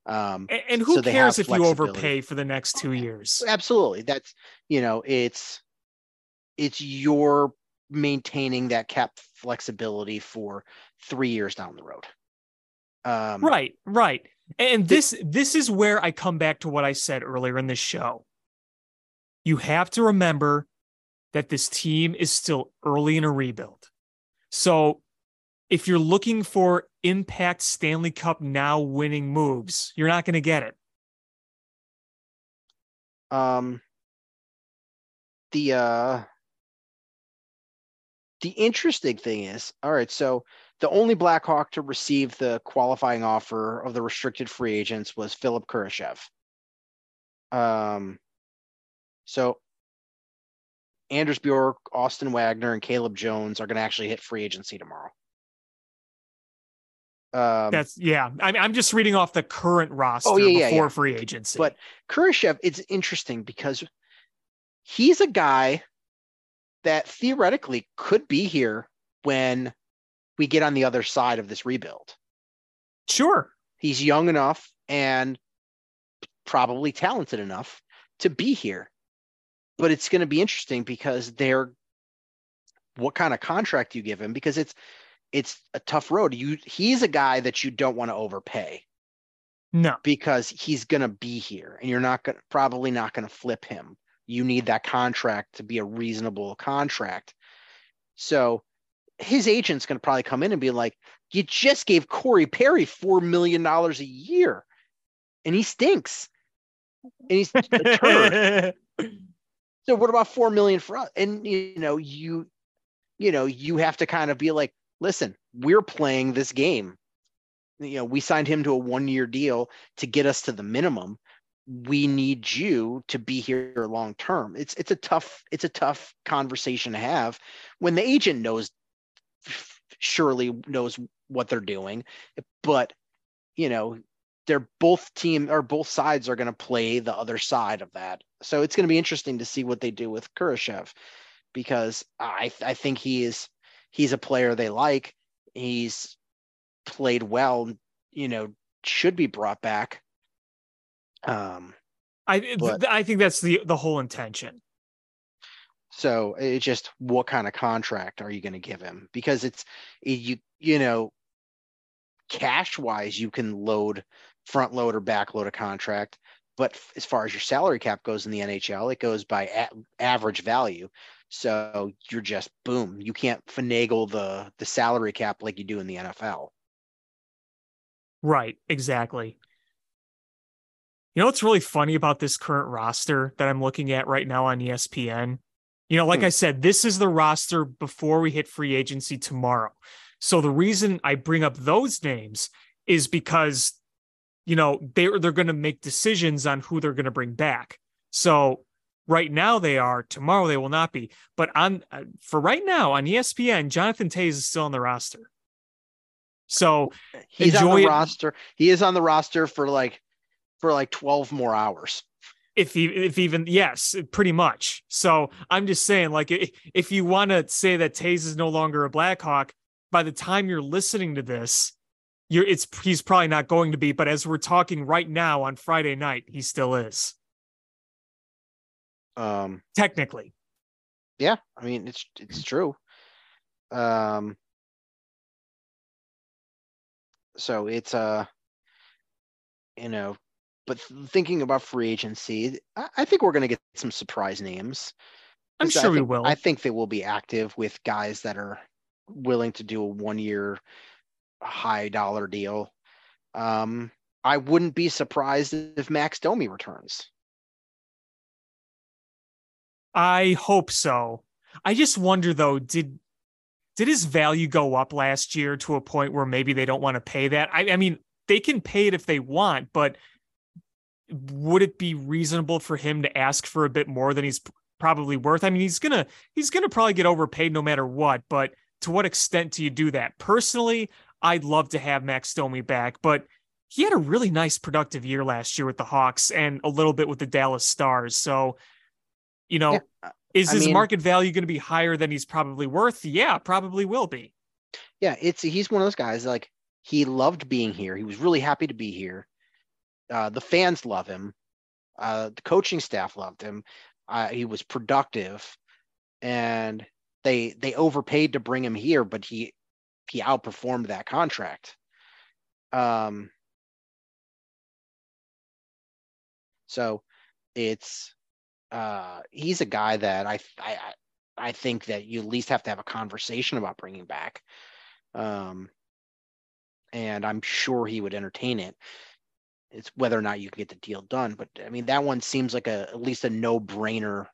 Um, and, and who So cares if you overpay for the next two years? absolutely, that's you know, it's it's your maintaining that cap flexibility for three years down the road. Um, Right, right. And this this is where I come back to what I said earlier in the show. You have to remember that this team is still early in a rebuild. So if you're looking for impact Stanley Cup now winning moves, you're not going to get it. Um, the uh, the interesting thing is, all right, so the only Blackhawk to receive the qualifying offer of the restricted free agents was Philip Kurashev. Um, so Anders Bjork, Austin Wagner, and Caleb Jones are going to actually hit free agency tomorrow. Um, That's yeah. I mean, I'm just reading off the current roster Oh, yeah, yeah, before yeah. free agency. But Kurashev, it's interesting because he's a guy that theoretically could be here when we get on the other side of this rebuild. sure, He's young enough and probably talented enough to be here. But it's going to be interesting because they're what kind of contract you give him because it's it's a tough road. You he's a guy that you don't want to overpay no, because he's going to be here and you're not going probably not going to flip him. You need that contract to be a reasonable contract. So his agent's going to probably come in and be like, you just gave Corey Perry $4 million a year and he stinks. And he's a turd. So what about 4 million for us? And you know, you, you know, you have to kind of be like, listen, we're playing this game you know, we signed him to a one year deal to get us to the minimum. We need you to be here long term. It's it's a tough it's a tough conversation to have when the agent knows surely knows what they're doing, but you know, they're both team or both sides are going to play the other side of that. So it's going to be interesting to see what they do with Kurashev because I I think he is he's a player they like. He's played well, you know, should be brought back. Um, I But- I think that's the the whole intention. so it's just what kind of contract are you going to give him? Because it's you you know, cash wise, you can load front load or back load a contract, but as far as your salary cap goes in the NHL, it goes by a- average value. So you're just boom. You can't finagle the the salary cap like you do in the NFL. Right, exactly. You know what's really funny about this current roster that I'm looking at right now on ESPN? You know, like Hmm. I said, this is the roster before we hit free agency tomorrow. So the reason I bring up those names is because you know they're they're going to make decisions on who they're going to bring back. So right now they are, tomorrow they will not be. But on uh, for right now on ESPN, Jonathan Toews is still on the roster. So He's on the it. roster. He is on the roster for like for like 12 more hours. if he, if even yes, pretty much. So I'm just saying, like, if you want to say that Toews is no longer a Blackhawk, by the time you're listening to this, you're it's he's probably not going to be. But as we're talking right now on Friday night, he still is Um technically. yeah, I mean it's it's true. Um so it's uh you know, but thinking about free agency, I, I think we're gonna get some surprise names. I'm sure we will. I think they will be active with guys that are willing to do a one year high dollar deal. Um, I wouldn't be surprised if Max Domi returns. I hope so. I just wonder though, did did his value go up last year to a point where maybe they don't want to pay that? I, I mean, they can pay it if they want, but would it be reasonable for him to ask for a bit more than he's probably worth? I mean, he's gonna he's gonna probably get overpaid no matter what, but to what extent do you do that? Personally, I'd love to have Max Domi back, but he had a really nice productive year last year with the Hawks and a little bit with the Dallas Stars. So, you know, Yeah, is I his mean- market value going to be higher than he's probably worth? Yeah, probably will be. Yeah, it's he's one of those guys like he loved being here. He was really happy to be here. Uh, the fans love him. Uh, the coaching staff loved him. Uh, he was productive, and they they overpaid to bring him here, but he he outperformed that contract. Um, so it's uh, he's a guy that I I I- think that you at least have to have a conversation about bringing back. Um, and I'm sure he would entertain it. It's whether or not you can get the deal done. But I mean, that one seems like a at least a no brainer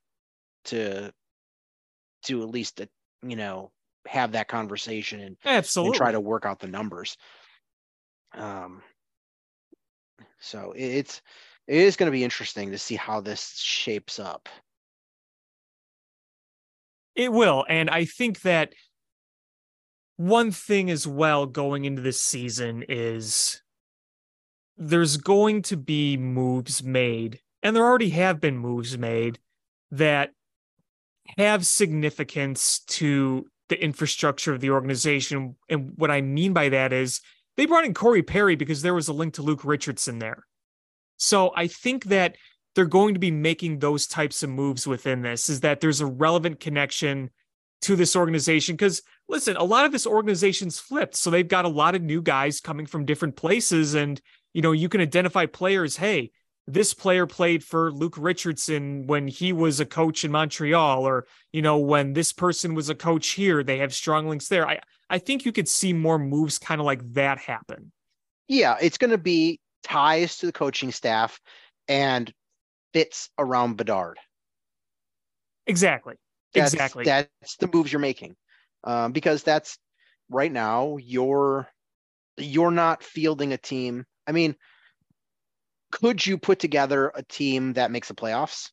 to to at least uh, you know have that conversation and, and try to work out the numbers. Um, so it's it is going to be interesting to see how this shapes up. It will. And I think that one thing as well going into this season is there's going to be moves made, and there already have been moves made that have significance to the infrastructure of the organization. And what I mean by that is they brought in Corey Perry because there was a link to Luke Richardson there. So I think that they're going to be making those types of moves within this is that there's a relevant connection to this organization. Because listen a lot of this organization's flipped. So they've got a lot of new guys coming from different places. And you know you can identify players hey this player played for Luke Richardson when he was a coach in Montreal or you know when this person was a coach here they have strong links there. I i think you could see more moves kind of like that happen. Yeah, it's going to be ties to the coaching staff and fits around Bedard. exactly That's, exactly That's the moves you're making, um, because that's right now you're you're not fielding a team. I mean, could you put together a team that makes the playoffs?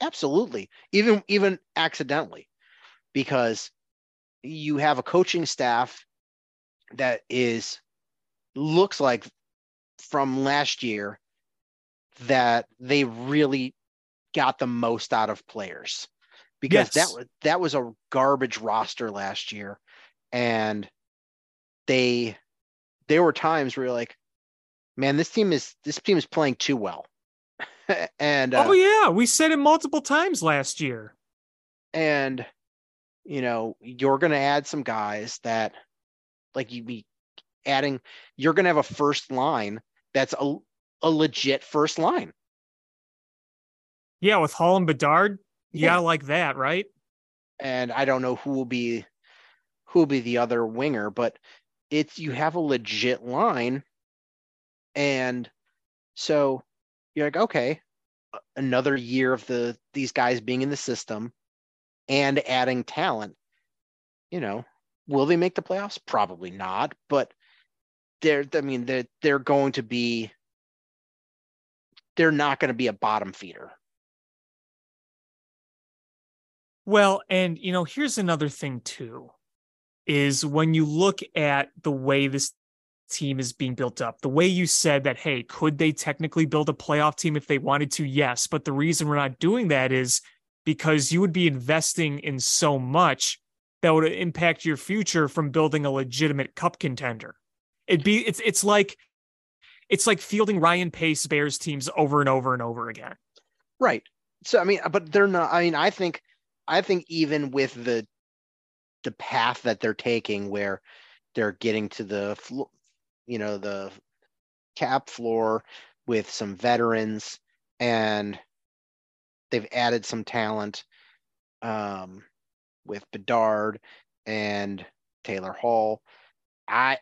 Absolutely, even even accidentally, because you have a coaching staff that is looks like from last year that they really got the most out of players. Because Yes. that was that was a garbage roster last year. And they there were times where you're like man this team is this team is playing too well. And uh, oh yeah. We said it multiple times last year. And you know you're going to add some guys that like you'd be adding you're going to have a first line that's a, a legit first line yeah with hall and bedard you Yeah. like that right and I don't know who will be who will be the other winger, but it's you have a legit line, and so you're like, okay, another year of the these guys being in the system and adding talent, you know, Will they make the playoffs? Probably not, but they're I mean they're they're going to be they're not going to be a bottom feeder. Well, and you know, here's another thing too is when you look at the way this team is being built up, the way you said that, hey, could they technically build a playoff team if they wanted to? Yes. But the reason we're not doing that is because you would be investing in so much that would impact your future from building a legitimate cup contender. It'd be it's it's like it's like fielding Ryan Pace Bears teams over and over and over again. Right. So I mean, but they're not. I mean, I think, I think even with the, the path that they're taking, where they're getting to the, you know, the cap floor with some veterans, and they've added some talent, um, with Bedard and Taylor Hall. I,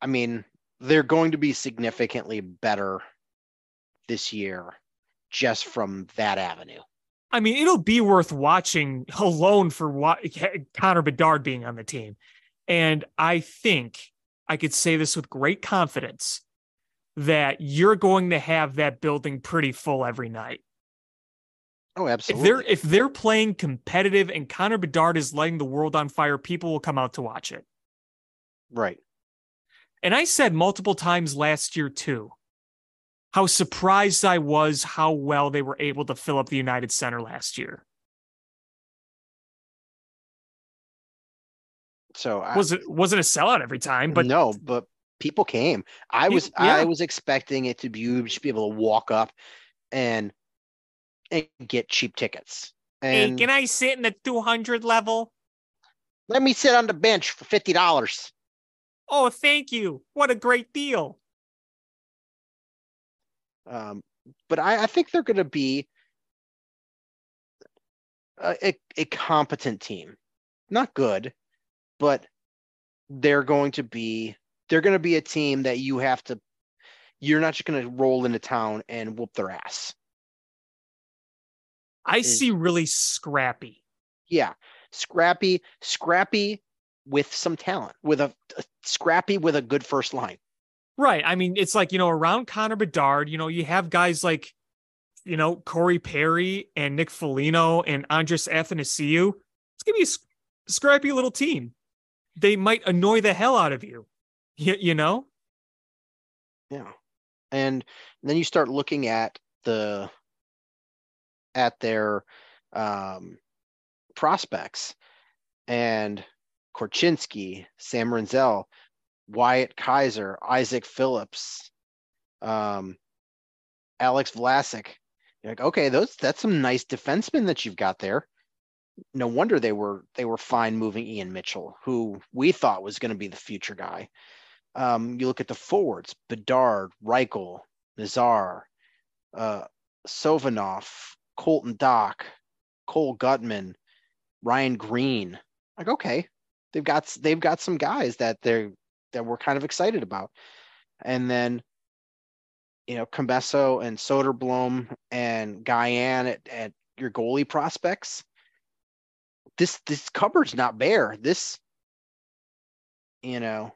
I mean, they're going to be significantly better this year just from that avenue. I mean, it'll be worth watching alone for what Connor Bedard being on the team. And I think I could say this with great confidence that you're going to have that building pretty full every night. Oh, absolutely. If they're if they're playing competitive and Connor Bedard is lighting the world on fire, people will come out to watch it. right. And I said multiple times last year too, how surprised I was how well they were able to fill up the United Center last year. So I, Was it wasn't a sellout every time, but no, but people came. I was yeah. I was expecting it to be you just be able to walk up and and get cheap tickets. hey, And can I sit in the 200 level? let me sit on the bench for fifty dollars. Oh, thank you. What a great deal. Um, but I, I think they're going to be a, a, a competent team. Not good, but they're going to be they're going to be a team that you have to. You're not just going to roll into town and whoop their ass. I see really scrappy. Yeah, scrappy, scrappy with some talent, with a, a scrappy with a good first line. Right. I mean, it's like, you know, around Connor Bedard, you know, you have guys like, you know, Corey Perry and Nick Foligno and Andreas Athanasiou. It's going to be a sc- scrappy little team. They might annoy the hell out of you. You, you know? Yeah. And then you start looking at the at their um prospects and Korchinski, Sam Rinzel, Wyatt Kaiser, Isaac Phillips, um Alex Vlasic. You're like, okay, those that's some nice defensemen that you've got there. No wonder they were they were fine moving Ian Mitchell, who we thought was going to be the future guy. Um, you look at the forwards: Bedard, Reichel, Nazar, uh, Sovanov, Colton Dach, Cole Guttman, Ryan Greene. Like, okay, they've got they've got some guys that they're that we're kind of excited about, and then you know Commesso and Soderblom and Gajan at, at your goalie prospects. This this cupboard's not bare. This, you know,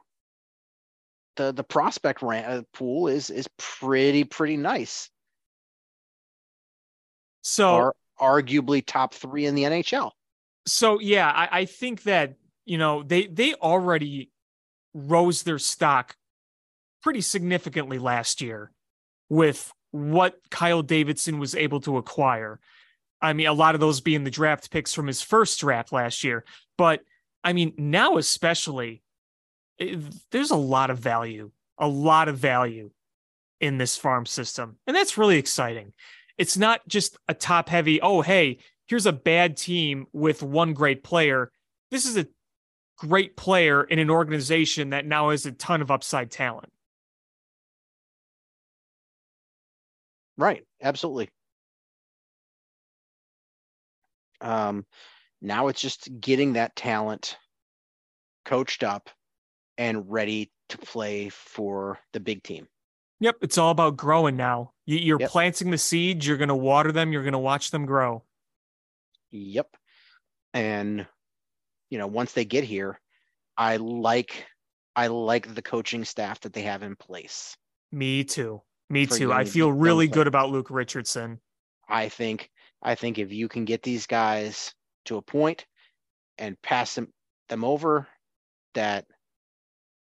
the the prospect ran, uh, pool is is pretty pretty nice. So, Are arguably top three in the NHL. so yeah, I, I think that, you know, they, they already rose their stock pretty significantly last year with what Kyle Davidson was able to acquire. I mean, a lot of those being the draft picks from his first draft last year. But I mean, now especially, it- there's a lot of value, a lot of value in this farm system. And that's really exciting. It's not just a top heavy, oh, hey, here's a bad team with one great player. This is a great player in an organization that now has a ton of upside talent. Right. Absolutely. Um, now it's just getting that talent coached up and ready to play for the big team. Yep, it's all about growing now. You- You're Yep. planting the seeds, you're going to water them, you're going to watch them grow. Yep. And you know, once they get here, I like I like the coaching staff that they have in place. Me too. Me too. I feel really good about Luke Richardson. I think I think if you can get these guys to a point and pass them them over, that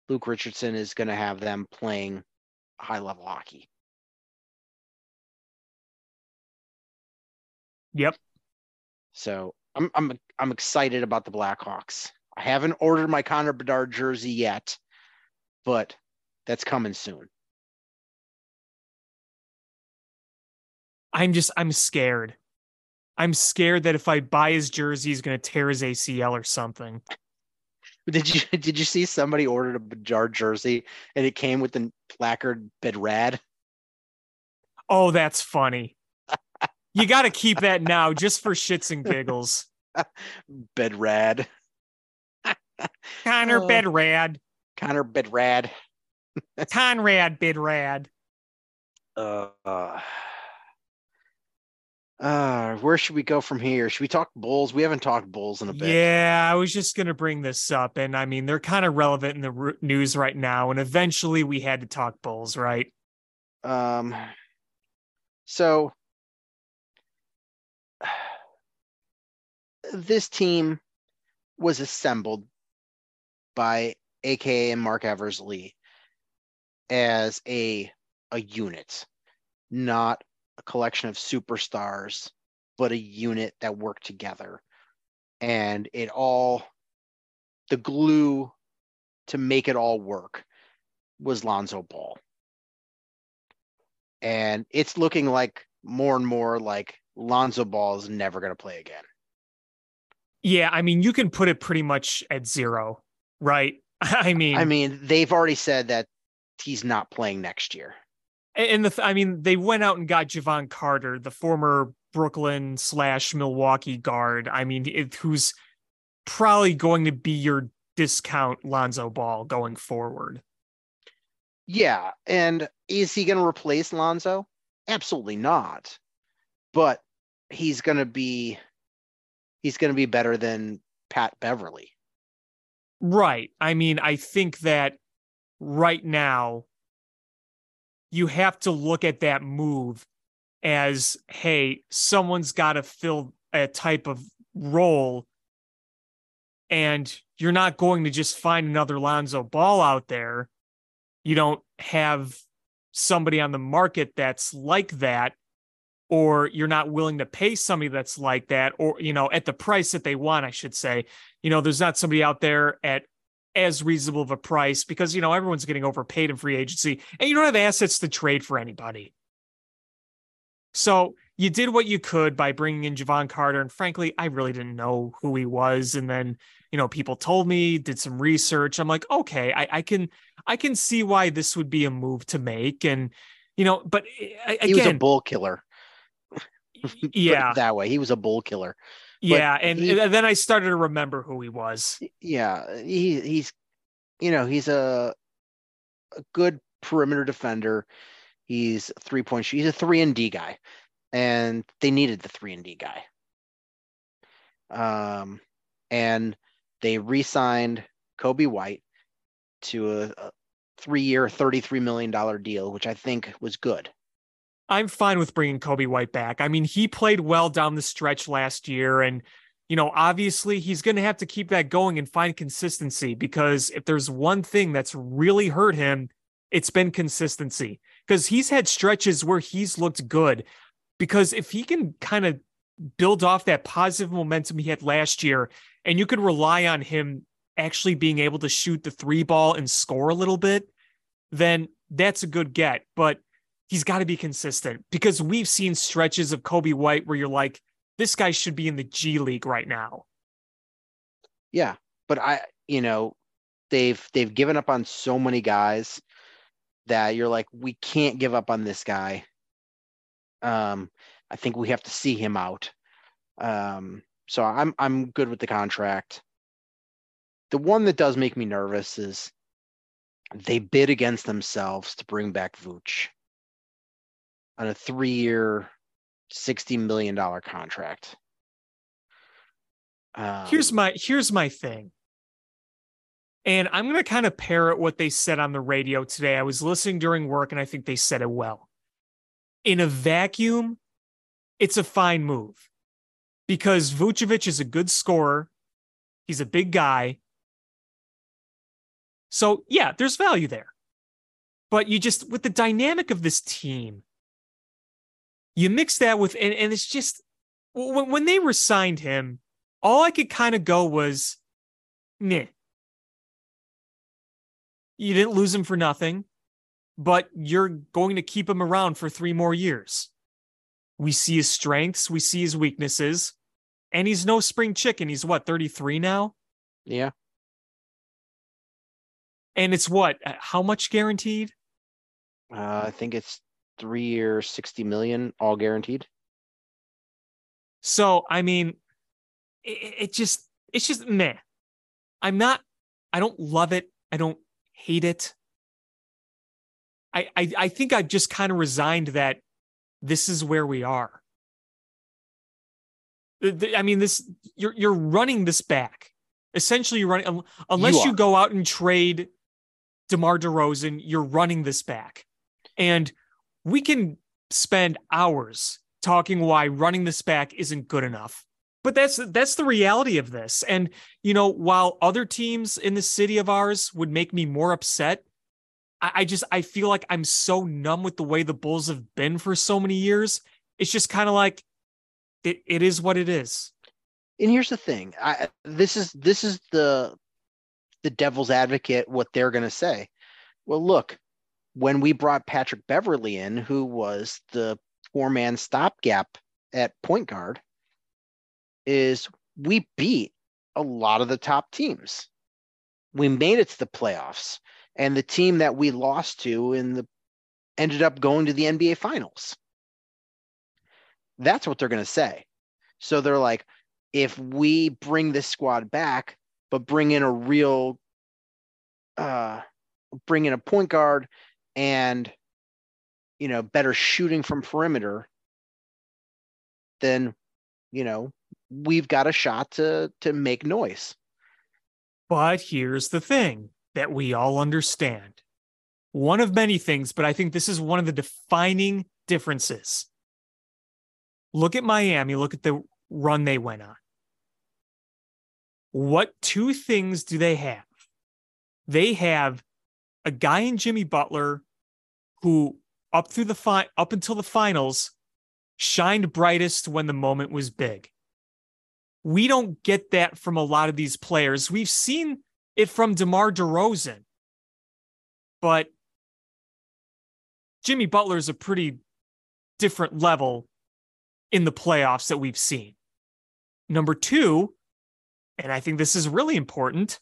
Luke Richardson is going to have them playing high level hockey. Yep. So I'm I'm I'm excited about the Blackhawks. I haven't ordered my Connor Bedard jersey yet, but that's coming soon. I'm just I'm scared. I'm scared that if I buy his jersey, he's gonna tear his ACL or something. Did you did you see somebody ordered a Bedard jersey and it came with the placard Bedrad? Oh, that's funny. You got to keep that now just for shits and giggles. Bedrad. Connor Uh. Bedrad. Connor Bedrad. Conrad Bedrad. Uh, uh, uh, where should we go from here? Should we talk Bulls? We haven't talked Bulls in a bit. Yeah, I was just going to bring this up. And I mean, they're kind of relevant in the r- news right now. And eventually we had to talk Bulls, right? Um, so this team was assembled by AKA and Marc Eversley as a a unit, not a collection of superstars, but a unit that worked together. And it all the glue to make it all work was Lonzo Ball and it's looking like more and more like Lonzo Ball is never going to play again. Yeah, I mean, you can put it pretty much at zero, right? I mean, I mean, they've already said that he's not playing next year. and the th- I mean, they went out and got Jevon Carter, the former Brooklyn slash Milwaukee guard. I mean, it, who's probably going to be your discount Lonzo Ball going forward. Yeah, and is he going to replace Lonzo? Absolutely not. But he's going to be he's going to be better than Pat Beverley. Right. I mean, I think that right now you have to look at that move as hey, someone's got to fill a type of role and you're not going to just find another Lonzo Ball out there. You don't have somebody on the market that's like that or you're not willing to pay somebody that's like that or you know at the price that they want I should say you know, there's not somebody out there at as reasonable of a price because, you know, everyone's getting overpaid in free agency and you don't have assets to trade for anybody. So you did what you could by bringing in Jevon Carter. And frankly, I really didn't know who he was. And then, you know, people told me, did some research. I'm like, okay, I, I can, I can see why this would be a move to make. And, you know, but uh, He was a bull killer. Yeah, that way. He was a bull killer. yeah. And, he- and then I started to remember who he was. Yeah, he he's you know, he's a a good perimeter defender. He's three point. He's a three and D guy, and they needed the three and D guy. Um, and they re-signed Coby White to a, a three-year, thirty-three million dollar deal, which I think was good. I'm fine with bringing Coby White back. I mean, he played well down the stretch last year. And, you know, obviously he's going to have to keep that going and find consistency because if there's one thing that's really hurt him, it's been consistency because he's had stretches where he's looked good. Because if he can kind of build off that positive momentum he had last year, and you could rely on him actually being able to shoot the three ball and score a little bit, then that's a good get. But he's got to be consistent because we've seen stretches of Coby White where you're like, this guy should be in the G League right now. Yeah, but I, you know, they've they've given up on so many guys that you're like, we can't give up on this guy. Um, I think we have to see him out. Um, so I'm I'm good with the contract. The one that does make me nervous is they bid against themselves to bring back Vooch on a three-year, sixty million dollar contract. Um, Here's my here's my thing. And I'm going to kind of parrot what they said on the radio today. I was listening during work and I think they said it well. In a vacuum, it's a fine move because Vucevic is a good scorer. He's a big guy. So, yeah, there's value there. But you just, with the dynamic of this team, you mix that with, and, and it's just, when, when they resigned him, all I could kind of go was, nah. You didn't lose him for nothing, but you're going to keep him around for three more years. We see his strengths, we see his weaknesses, and he's no spring chicken. He's what, 33 now? Yeah. And it's what? uh, How much guaranteed? Uh, I think it's three years, 60 million, all guaranteed. So, I mean, it, it just, it's just meh. I'm not, I don't love it. I don't hate it. I, I, I think I've just kind of resigned that this is where we are. I mean, this, you're, you're running this back. Essentially, you're running, unless you, are. go out and trade DeMar DeRozan, you're running this back. And we can spend hours talking why running this back isn't good enough. But that's that's the reality of this. And you know, while other teams in the city of ours would make me more upset, I, I just I feel like I'm so numb with the way the Bulls have been for so many years. It's just kind of like it, it is what it is. And here's the thing. I this is this is the the devil's advocate what they're going to say. Well, look, when we brought Patrick Beverley in, who was the four-man stopgap at point guard, is we beat a lot of the top teams. We made it to the playoffs, and the team that we lost to in the ended up going to the NBA finals. That's what they're going to say. So they're like, if we bring this squad back, but bring in a real, uh, bring in a point guard and, you know, better shooting from perimeter, then, you know, we've got a shot to to make noise. But here's the thing that we all understand. One of many things, but I think this is one of the defining differences. Look at Miami, look at the run they went on. What two things do they have? They have a guy in Jimmy Butler who up through the fi- up until the finals shined brightest when the moment was big. We don't get that from a lot of these players. We've seen it from DeMar DeRozan, but Jimmy Butler is a pretty different level in the playoffs that we've seen. Number two, and I think this is really important,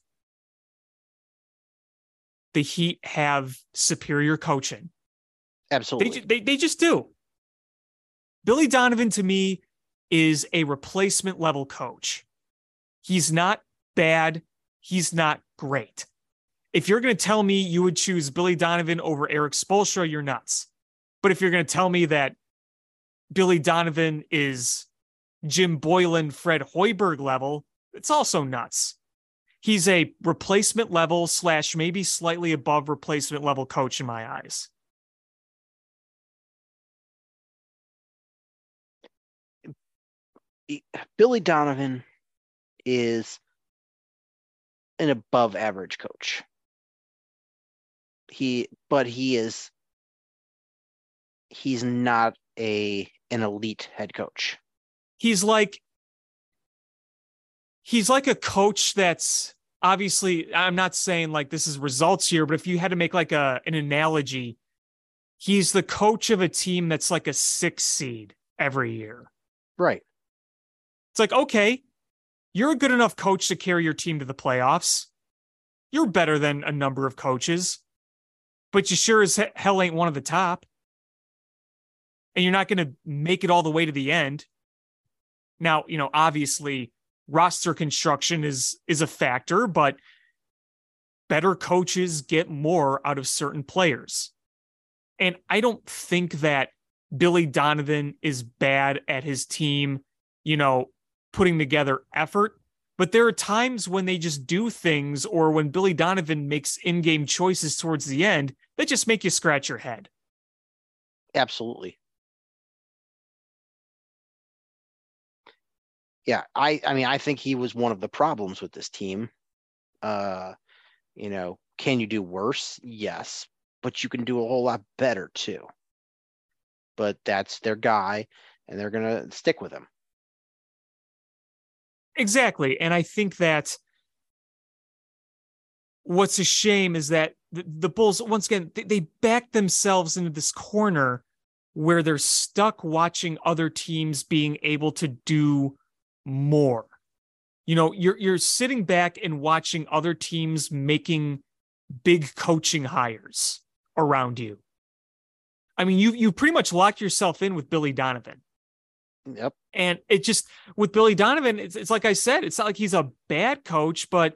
the Heat have superior coaching. They, Absolutely. ju- they, they just do. Billy Donovan to me is a replacement level coach. He's not bad. He's not great. If you're going to tell me you would choose Billy Donovan over Erik Spoelstra, you're nuts. But if you're going to tell me that Billy Donovan is Jim Boylan, Fred Hoiberg level, it's also nuts. He's a replacement level slash maybe slightly above replacement level coach in my eyes. Billy Donovan is an above average coach. He but he is he's not a an elite head coach. he's like he's like a coach that's obviously I'm not saying like this is results here, but if you had to make like a an analogy, he's the coach of a team that's like a six seed every year. Right. It's like, okay, you're a good enough coach to carry your team to the playoffs. You're better than a number of coaches, but you sure as hell ain't one of the top. And you're not going to make it all the way to the end. Now, you know, obviously roster construction is is a factor, but better coaches get more out of certain players. And I don't think that Billy Donovan is bad at his team, you know, putting together effort. But there are times when they just do things or when Billy Donovan makes in game choices towards the end that just make you scratch your head. Absolutely. Yeah, I I mean I think he was one of the problems with this team. Uh, you know, can you do worse? Yes, but you can do a whole lot better too. But that's their guy and they're going to stick with him. Exactly. And I think that what's a shame is that the, the Bulls, once again, they, they back themselves into this corner where they're stuck watching other teams being able to do more. You know, you're you're sitting back and watching other teams making big coaching hires around you. I mean, you you pretty much locked yourself in with Billy Donovan. Yep. And it just with Billy Donovan, it's, it's like I said, it's not like he's a bad coach, but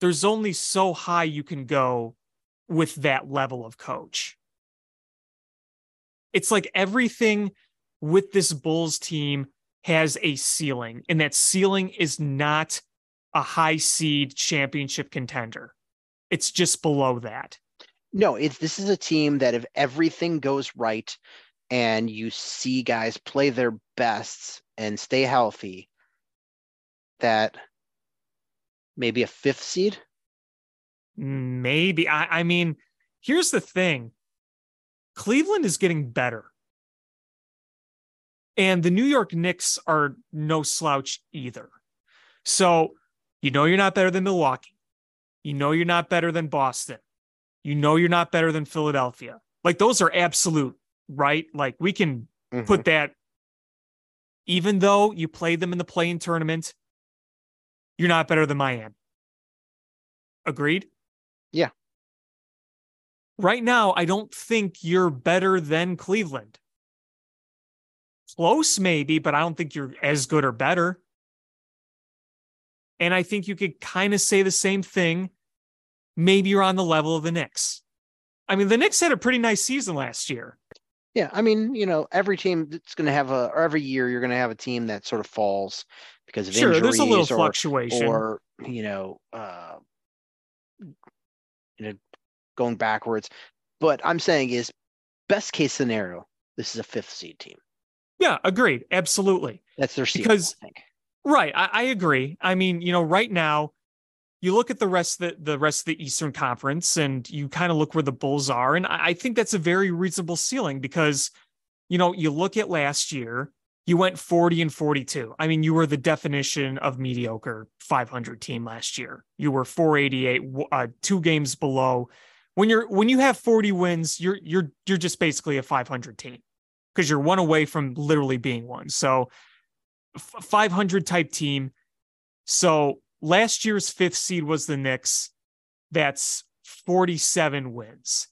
there's only so high you can go with that level of coach. It's like everything with this Bulls team has a ceiling, and that ceiling is not a high seed championship contender. It's just below that. No, it's this is a team that if everything goes right, and you see guys play their best and stay healthy, that maybe a fifth seed? Maybe. I, I mean, here's the thing Cleveland is getting better. And the New York Knicks are no slouch either. So, you know, you're not better than Milwaukee. You know, you're not better than Boston. You know, you're not better than Philadelphia. Like, those are absolute right? Like we can mm-hmm. put that, even though you played them in the playing tournament, you're not better than Miami. Agreed? Yeah. Right now, I don't think you're better than Cleveland. Close, maybe, but I don't think you're as good or better. And I think you could kind of say the same thing. Maybe you're on the level of the Knicks. I mean, the Knicks had a pretty nice season last year. Yeah, I mean, you know, every team that's going to have a, or every year you're going to have a team that sort of falls because of sure, injuries there's a little or, fluctuation, or you know, uh, you know, going backwards. But I'm saying is best case scenario, this is a fifth seed team. Yeah, agreed. Absolutely. That's their seed, because I think. right. I, I agree. I mean, you know, right now you look at the rest of the, the rest of the Eastern Conference and you kind of look where the Bulls are. And I, I think that's a very reasonable ceiling because, you know, you look at last year, you went 40 and 42. I mean, you were the definition of mediocre 500 team last year. You were 488, uh, two games below. When you're when you have 40 wins, you're you're you're just basically a 500 team because you're one away from literally being one. So, 500 type team. So last year's fifth seed was the Knicks. That's 47 wins.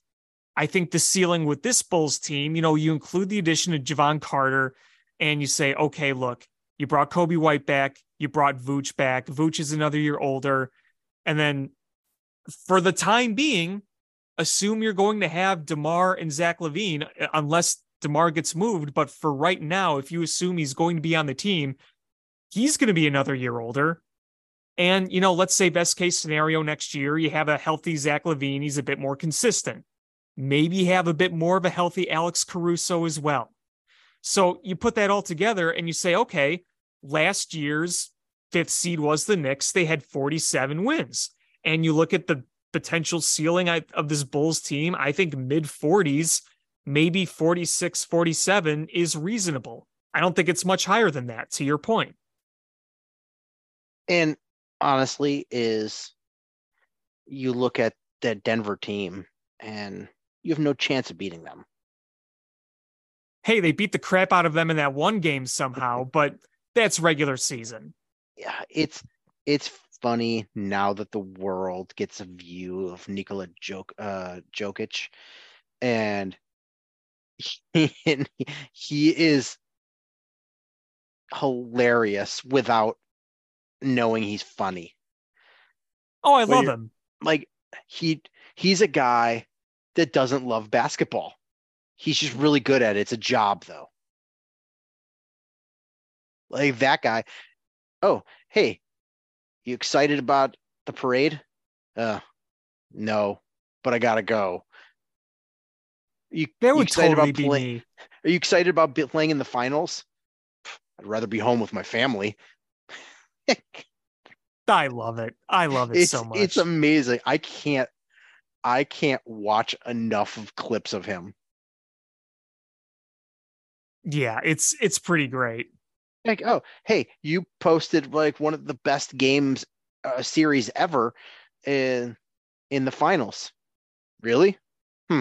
I think the ceiling with this Bulls team, you know, you include the addition of Jevon Carter and you say, okay, look, you brought Coby White back, you brought Vooch back. Vooch is another year older. And then for the time being, assume you're going to have DeMar and Zach LaVine, uh, unless DeMar gets moved. But for right now, if you assume he's going to be on the team, he's going to be another year older. And, you know, let's say best case scenario next year, you have a healthy Zach LaVine. He's a bit more consistent. Maybe have a bit more of a healthy Alex Caruso as well. So you put that all together and you say, okay, last year's fifth seed was the Knicks. They had 47 wins. And you look at the potential ceiling of this Bulls team, I think mid 40s, maybe 46, 47 is reasonable. I don't think it's much higher than that, to your point. And honestly is you look at that Denver team and you have no chance of beating them. Hey, they beat the crap out of them in that one game somehow, but that's regular season. Yeah, it's it's funny now that the world gets a view of Nikola Jok, uh, Jokic, and he, he is hilarious without knowing he's funny. Oh, I love him. Like he he's a guy that doesn't love basketball. He's just really good at it. It's a job though. Like that guy. Oh, hey, you excited about the parade? Uh, no, but I gotta go. You, That you excited totally about be play- me. Are you excited about playing in the finals? I'd rather be home with my family. I love it. I love it it's so much. it's amazing. I can't I can't watch enough of clips of him. yeah, it's it's pretty great. Like, oh, hey, you posted like one of the best games uh, series ever in in the finals. Really? Hmm.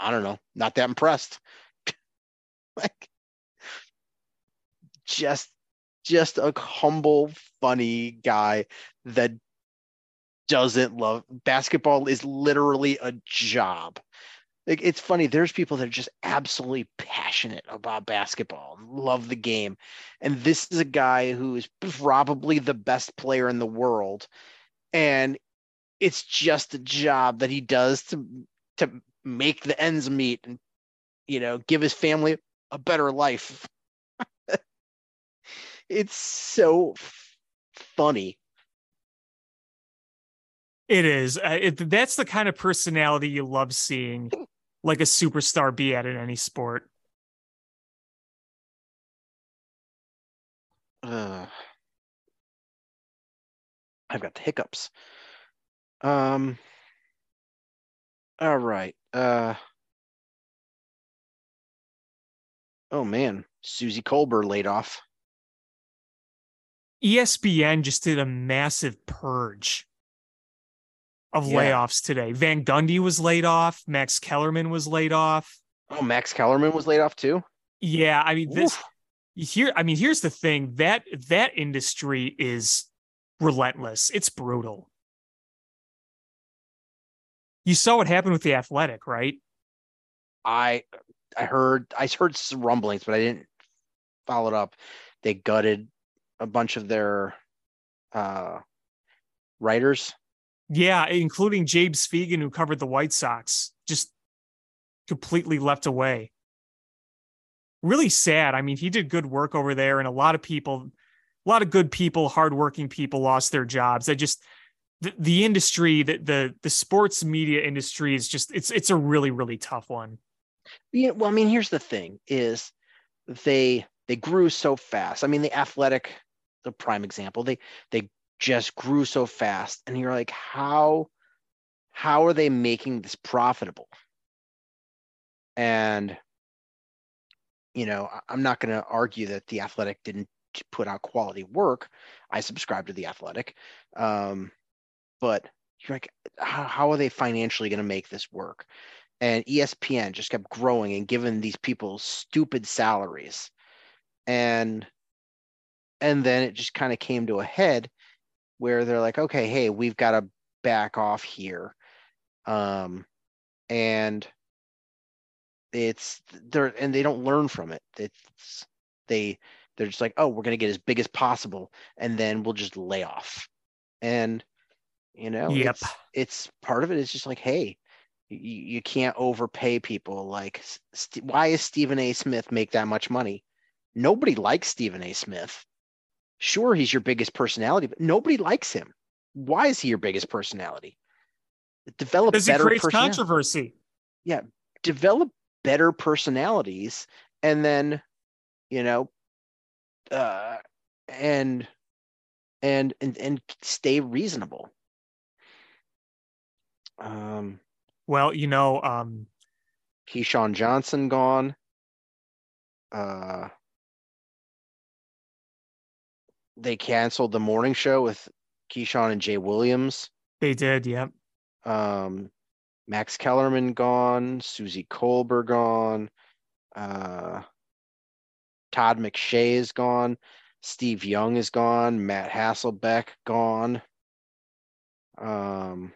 I don't know. Not that impressed. like just just a humble, funny guy that doesn't love basketball is literally a job. Like it's funny, there's people that are just absolutely passionate about basketball, love the game. And this is a guy who is probably the best player in the world. And it's just a job that he does to to make the ends meet and you know give his family a better life. It's so funny. It is. Uh, it, that's the kind of personality you love seeing, like a superstar be at in any sport. Uh, I've got the hiccups. Um. All right. Uh. Oh man, Suzy Kolber laid off. ESPN just did a massive purge of Yeah. layoffs today. Van Gundy was laid off. Max Kellerman was laid off. Oh, Max Kellerman was laid off too. Yeah, I mean this Oof. here. I mean, here's the thing that that industry is relentless. It's brutal. You saw what happened with the Athletic, right? I I heard I heard some rumblings, but I didn't follow it up. They gutted a bunch of their uh writers. Yeah, including James Fegan, who covered the White Sox, just completely left away. Really sad. I mean, he did good work over there, and a lot of people, a lot of good people, hardworking people lost their jobs. I just the, the industry, the, the the sports media industry is just it's it's a really, really tough one. Yeah, well, I mean, here's the thing: is they they grew so fast. I mean, the athletic, the prime example, they they just grew so fast, and you're like, how how are they making this profitable? And you know, I'm not going to argue that the athletic didn't put out quality work. I subscribe to the athletic, um, but you're like, how, how are they financially going to make this work? and ESPN just kept growing and giving these people stupid salaries. And and then it just kind of came to a head where they're like, okay, hey, we've got to back off here. Um and it's they're and they don't learn from it. It's they they're just like, oh, we're gonna get as big as possible, and then we'll just lay off. And you know, Yep. it's, it's part of it is just like, hey, you, you can't overpay people. Like, St- why is Stephen A. Smith make that much money? Nobody likes Stephen A. Smith. Sure, he's your biggest personality, but nobody likes him. Why is he your biggest personality? Develop Because better creates personality. controversy. Develop better personalities, and then, you know, uh, and and and and stay reasonable. Um, Well, you know, um, Keyshawn Johnson gone. Uh, they canceled the morning show with Keyshawn and Jay Williams. they did. Yep. Um, Max Kellerman gone. Suzy Kolber gone. Uh, Todd McShay is gone. Steve Young is gone. Matt Hasselbeck gone. Um,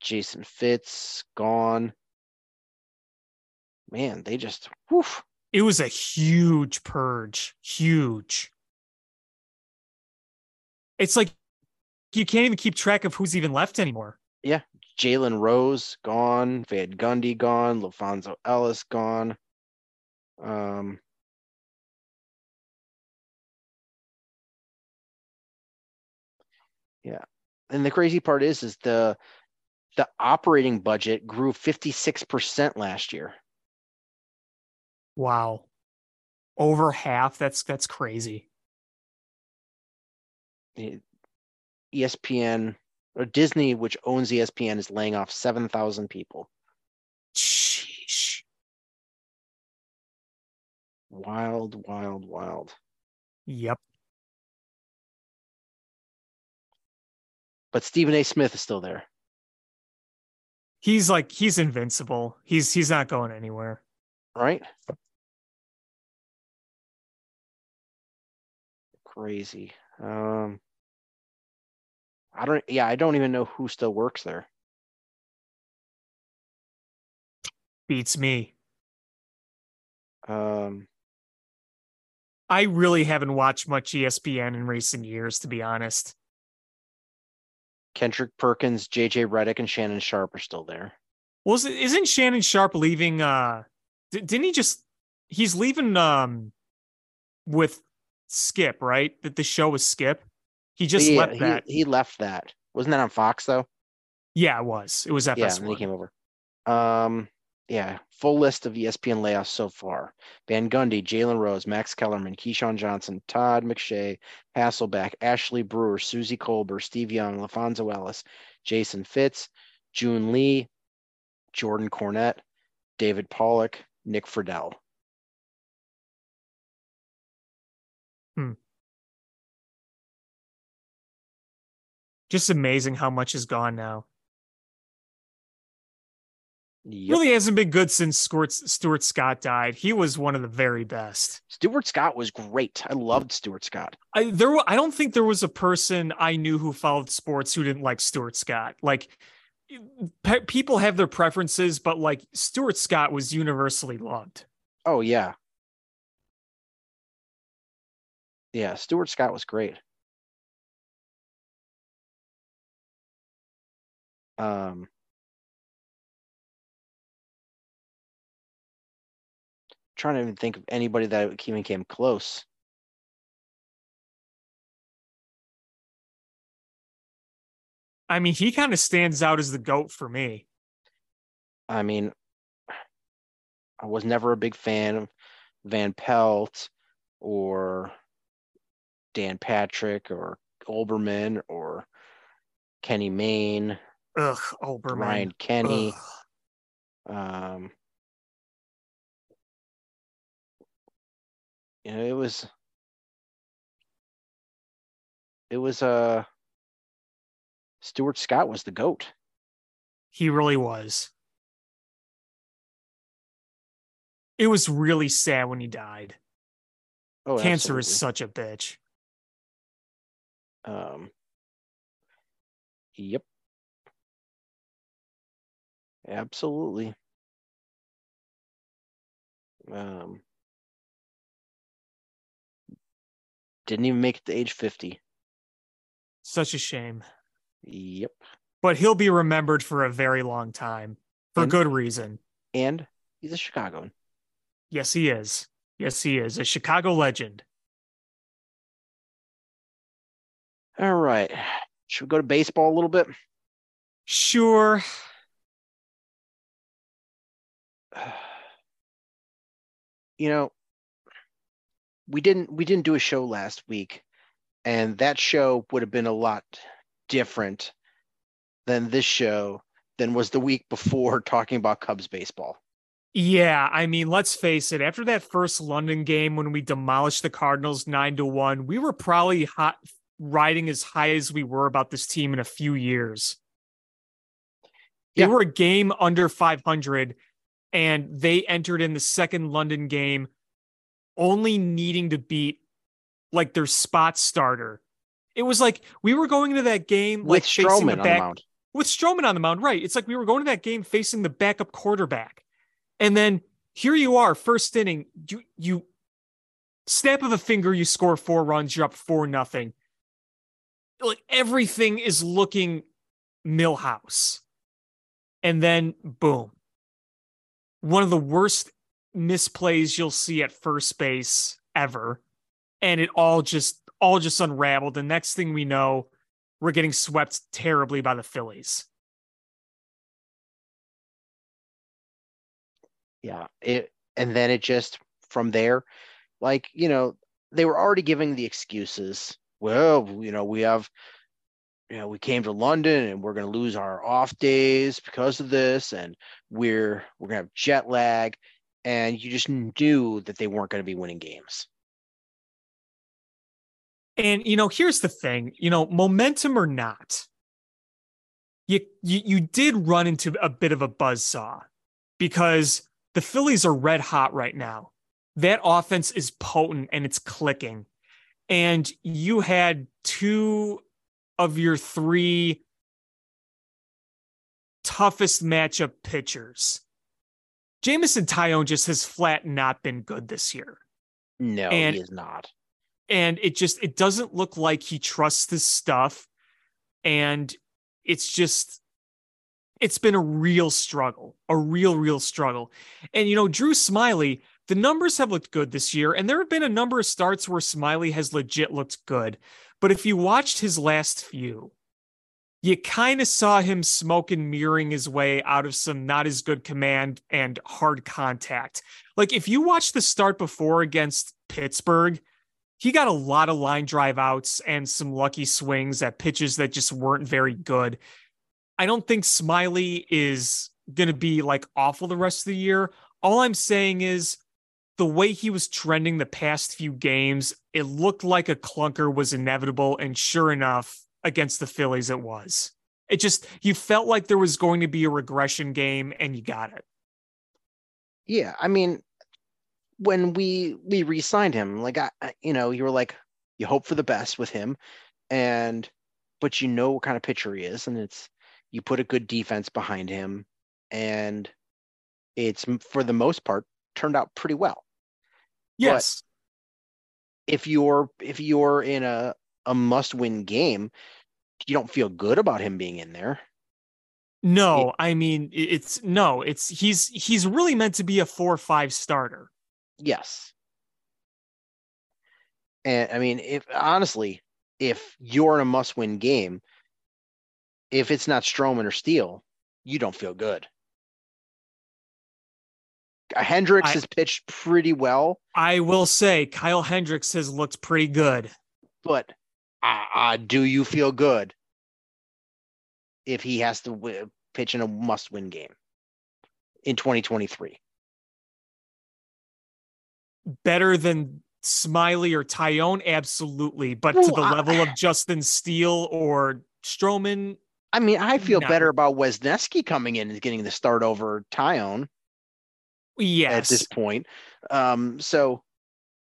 Jason Fitz gone. Man, they just whew, It was a huge purge. Huge. It's like you can't even keep track of who's even left anymore. Yeah. Jalen Rose gone, Van Gundy gone, LaPhonso Ellis gone. Um, yeah. And the crazy part is, is the the operating budget grew 56% last year. Wow. Over half. That's that's crazy. ESPN or Disney, which owns ESPN, is laying off 7,000 people. Sheesh. Wild, wild, wild. Yep. But Stephen A. Smith is still there. He's like he's invincible. He's he's not going anywhere. right? Crazy. Um, I don't. Yeah, I don't even know who still works there. Beats me. Um, I really haven't watched much ESPN in recent years, to be honest. Kendrick Perkins, JJ Redick, and Shannon Sharpe are still there. Well, isn't Shannon Sharpe leaving uh didn't he just he's leaving um with Skip, right? That the show was Skip. He just yeah, left that. he left that. Wasn't that on Fox though? yeah, it was. It was Yeah, FS1. and then he came over. Um, yeah, full list of ESPN layoffs so far: Van Gundy, Jalen Rose, Max Kellerman, Keyshawn Johnson, Todd McShay, Hasselbeck, Ashley Brewer, Suzy Kolber, Steve Young, LaPhonso Ellis, Jason Fitz, Joon Lee, Jordan Cornette, David Pollack, Nick Friedell. Hmm. Just amazing how much is gone now. Yep. Really hasn't been good since Stuart, Scott died. He was one of the very best. Stuart Scott was great. I loved Stuart Scott. I there I don't think there was a person I knew who followed sports who didn't like Stuart Scott. Like pe- people have their preferences, but like Stuart Scott was universally loved. Oh yeah. Yeah, Stuart Scott was great. Um trying to even think of anybody that even came close. I mean, he kind of stands out as the goat for me. I mean, I was never a big fan of Van Pelt or Dan Patrick or Olbermann or Kenny Mayne, Ugh, Olbermann. Ryan Kenny. Ugh. Um, you know, it was it was uh Stuart Scott was the goat. He really was. It was really sad when he died. Oh, Cancer is such a bitch. Um, yep. Absolutely. Um, didn't even make it to age 50. Such a shame. Yep. But he'll be remembered for a very long time for And- good reason. And he's a Chicagoan. Yes, he is. Yes, he is. A Chicago legend. All right. Should we go to baseball a little bit? Sure. You know, we didn't we didn't do a show last week, and that show would have been a lot different than this show than was the week before talking about Cubs baseball. Yeah, I mean, let's face it. After that first London game when we demolished the Cardinals nine to one, we were probably hot, riding as high as we were about this team in a few years. They Yeah. were a game under 500, and they entered in the second London game only needing to beat like their spot starter. It was like we were going into that game like With facing Stroman the on the mound. with Stroman on the mound, right? It's like we were going to that game facing the backup quarterback, and then here you are, first inning, you you snap of a finger, you score four runs, you're up four nothing. Like everything is looking Millhouse, and then boom, one of the worst misplays you'll see at first base ever, and it all just all just unraveled. The next thing we know, we're getting swept terribly by the Phillies. Yeah. It and then it just from there, like, you know, they were already giving the excuses. Well, you know, we have you know, we came to London and we're going to lose our off days because of this, and we're we're going to have jet lag, and you just knew that they weren't going to be winning games. And you know, here's the thing, you know, momentum or not, you you, you did run into a bit of a buzz saw because the Phillies are red hot right now. That offense is potent and it's clicking. And you had two of your three toughest matchup pitchers. Jameson Taillon just has flat not been good this year. No, And- he is not. And it just it doesn't look like he trusts this stuff. And it's just it's been a real struggle, a real, real struggle. And you know, Drew Smyly, the numbers have looked good this year, and there have been a number of starts where Smyly has legit looked good. But if you watched his last few, you kind of saw him smoke and mirroring his way out of some not as good command and hard contact. Like if you watch the start before against Pittsburgh, he got a lot of line drive outs and some lucky swings at pitches that just weren't very good. I don't think Smyly is going to be like awful the rest of the year. All I'm saying is the way he was trending the past few games, it looked like a clunker was inevitable. And sure enough, against the Phillies, it was. It just, you felt like there was going to be a regression game and you got it. Yeah, I mean, when we we re-signed him, like I, you know, you were like, you hope for the best with him, and but you know what kind of pitcher he is, and it's you put a good defense behind him, and it's for the most part turned out pretty well. Yes. If you're if you're in a a must-win game, you don't feel good about him being in there. No, I mean it's no, it's he's he's really meant to be a four or five starter. Yes. And I mean, if honestly, if you're in a must-win game, if it's not Stroman or Steele, you don't feel good. Hendricks I- has pitched pretty well, I will say Kyle Hendricks has looked pretty good. but uh, uh, do you feel good if he has to w- pitch in a must-win game in 2023? Better than Smyly or Taillon, absolutely. But to the I- level of Justin Steele or Stroman, I mean, I feel No. better about Wesneski coming in and getting the start over Taillon. Yes. at this point. Um, so,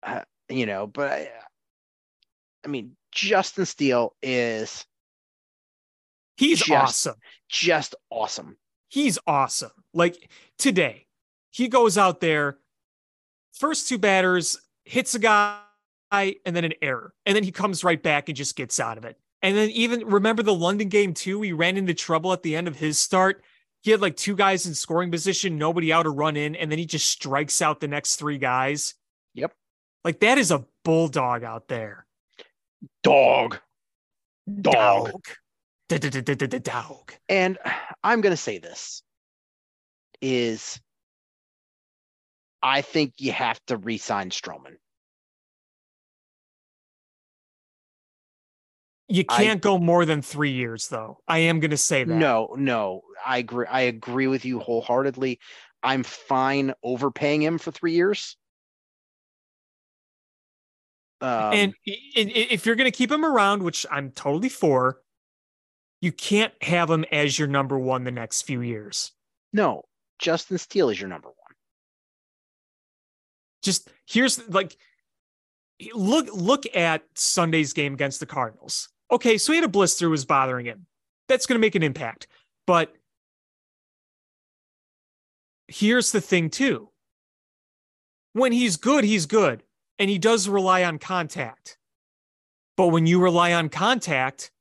uh, you know, but I, I mean, Justin Steele is he's just- awesome. just awesome. He's awesome. Like today, he goes out there, first two batters, hits a guy, and then an error. And then he comes right back and just gets out of it. And then even remember the London game too? He ran into trouble at the end of his start. He had like two guys in scoring position, nobody out to run in, and then he just strikes out the next three guys. Yep. Like that is a bulldog out there. Dog. Dog. Dog. And I'm going to say this is I think you have to re-sign Stroman. You can't go more than three years, though. I am going to say that. No, no, I agree. I agree with you wholeheartedly. I'm fine overpaying him for three years. Um, and i- i- if you're going to keep him around, which I'm totally for, you can't have him as your number one the next few years. no, Justin Steele is your number one. Just here's like look look at Sunday's game against the Cardinals. Okay, so he had a blister was bothering him. That's going to make an impact. But here's the thing too. When he's good, he's good, and he does rely on contact. But when you rely on contact,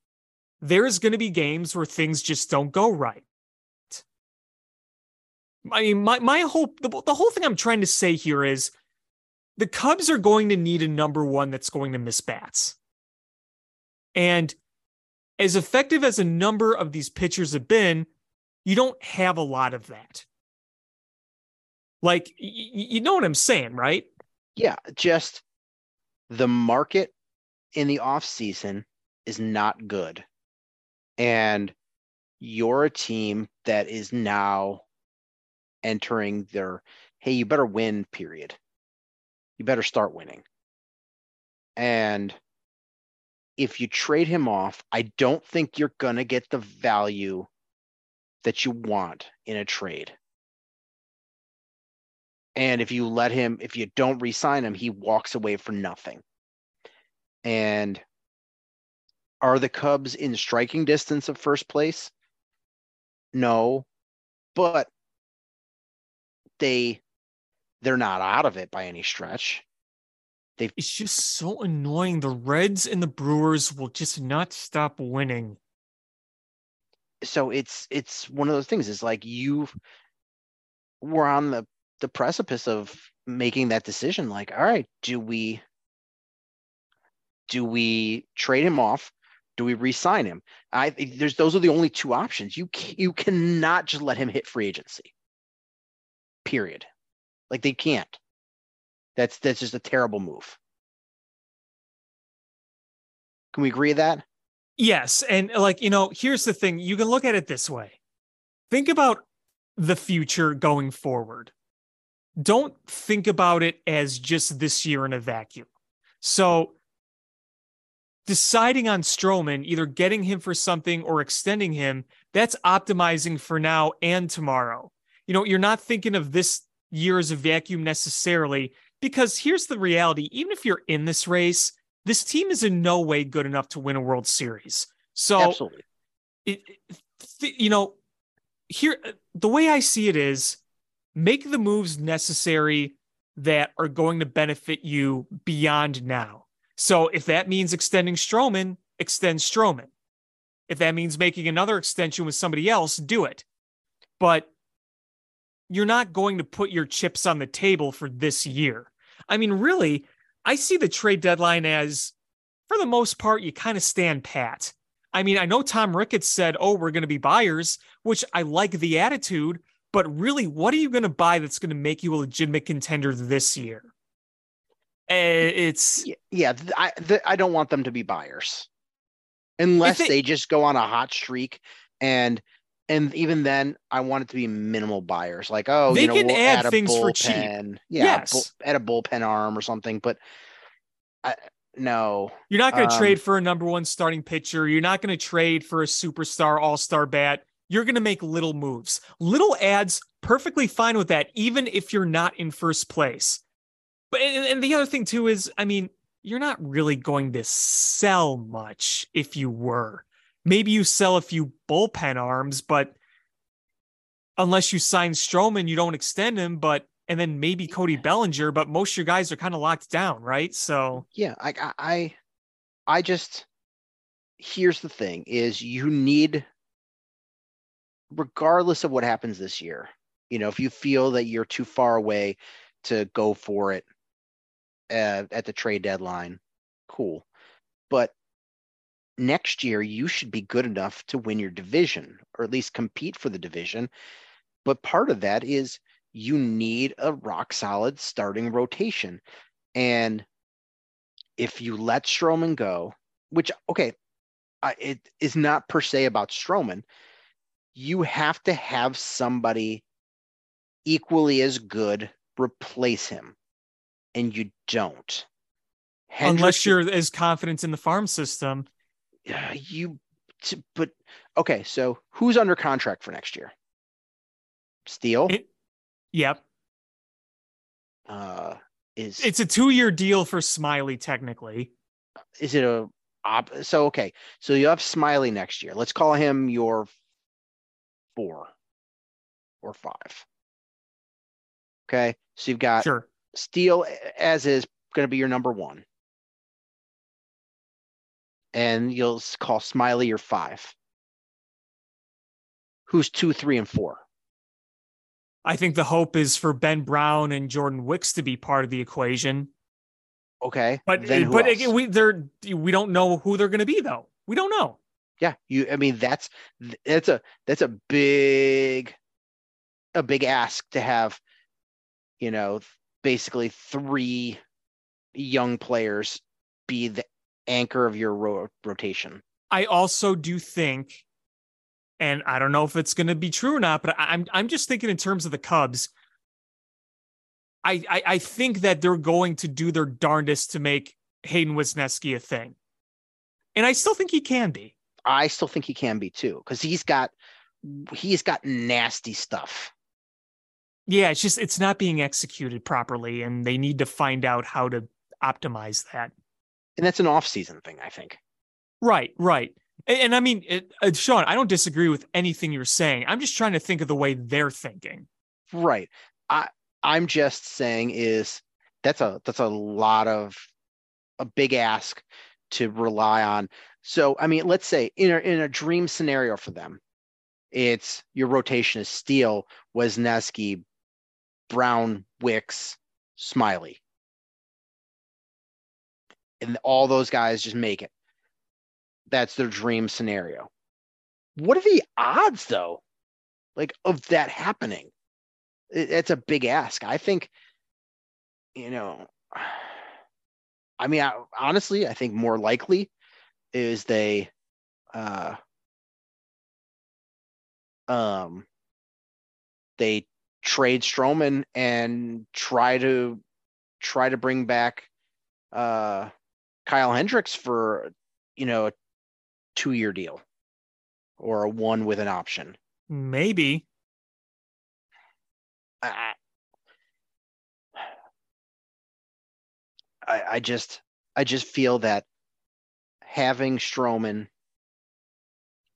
there's going to be games where things just don't go right. I mean, my, my whole the, the whole thing I'm trying to say here is the Cubs are going to need a number one that's going to miss bats. And as effective as a number of these pitchers have been, you don't have a lot of that. Like, y- you know what I'm saying, right? Yeah, just the market in the off season is not good. And you're a team that is now entering their hey, you better win period. You better start winning. And if you trade him off, I don't think you're going to get the value that you want in a trade. And if you let him, if you don't re-sign him, he walks away for nothing. And are the Cubs in striking distance of first place? No, but they they're not out of it by any stretch. It's just so annoying. The Reds and the Brewers will just not stop winning. So it's it's one of those things. It's like you were on the the precipice of making that decision. Like, all right, do we do we trade him off? Do we re-sign him? I there's those are the only two options. You you cannot just let him hit free agency. Period. Like they can't. That's that's just a terrible move. Can we agree that? Yes. And like, you know, here's the thing you can look at it this way think about the future going forward. Don't think about it as just this year in a vacuum. So, deciding on Stroman, either getting him for something or extending him, that's optimizing for now and tomorrow. You know, you're not thinking of this year as a vacuum necessarily, because here's the reality even if you're in this race, this team is in no way good enough to win a World Series. So, Absolutely. it, th- you know, here, the way I see it is make the moves necessary that are going to benefit you beyond now. So if that means extending Stroman, extend Stroman. If that means making another extension with somebody else, do it. But you're not going to put your chips on the table for this year. I mean, really, I see the trade deadline as, for the most part, you kind of stand pat. I mean, I know Tom Ricketts said, oh, we're going to be buyers, which I like the attitude, but really, what are you going to buy that's going to make you a legitimate contender this year? Eh, It's Yeah, I I don't want them to be buyers, unless they- they, just go on a hot streak, and and even then, I want it to be minimal buyers. Like, oh, They you know, can we'll add a things for cheap. bullpen. Yeah, Yes. bull- add a bullpen arm or something. But I no, You're not going to Um, trade for a number one starting pitcher. You're not going to trade for a superstar all star bat. You're going to make little moves, little ads, perfectly fine with that, even if you're not in first place. But and, and the other thing too is, I mean, you're not really going to sell much if you were. Maybe you sell a few bullpen arms, but unless you sign Stroman, you don't extend him. But and then maybe Cody Bellinger, but most of your guys are kind of locked down, right? So yeah, I I I, I just here's the thing: is you need, regardless of what happens this year, you know, if you feel that you're too far away to go for it uh, at the trade deadline, cool. But next year, you should be good enough to win your division or at least compete for the division. But part of that is you need a rock solid starting rotation. And if you let Stroman go, which, okay, it is not per se about Stroman, you have to have somebody equally as good replace him. And you don't. unless you're as confident in the farm system. Yeah, you but okay so who's under contract for next year Steele It- Yep. uh is It's a two year deal for Smyly, technically. is it a op- so okay so you have Smyly next year let's call him your four or five okay so you've got Sure. Steele as is going to be your number one and you'll call Smyly your five who's two three and four I think the hope is for Ben Brown and Jordan Wicks to be part of the equation. okay But but again, we they're we don't know who they're going to be though. We don't know. Yeah, you. I mean, that's that's a that's a big a big ask to have. You know, basically three young players be the anchor of your ro- rotation. I also do think, and I don't know if it's going to be true or not, but I'm I'm just thinking in terms of the Cubs. I, I I think that they're going to do their darndest to make Hayden Wesneski a thing, and I still think he can be. I still think he can be too because he's got he's got nasty stuff. Yeah, it's just it's not being executed properly, and they need to find out how to optimize that. And that's an off-season thing, I think. Right, right. And, and I mean, it, uh, Sean, I don't disagree with anything you're saying. I'm just trying to think of the way they're thinking. Right. I I'm just saying is that's a that's a lot of a big ask to rely on. So I mean, let's say in a in a dream scenario for them, it's your rotation is Steele, Wesneski, Brown, Wicks, Smyly. And all those guys just make it. That's their dream scenario. What are the odds though? Like of that happening? It, it's a big ask. I think, you know, I mean, I, honestly, I think more likely is they, uh, um, they trade Stroman and try to try to bring back uh, Kyle Hendricks for you know a two year deal or a one with an option. Maybe. I, I, I just I just feel that having Stroman,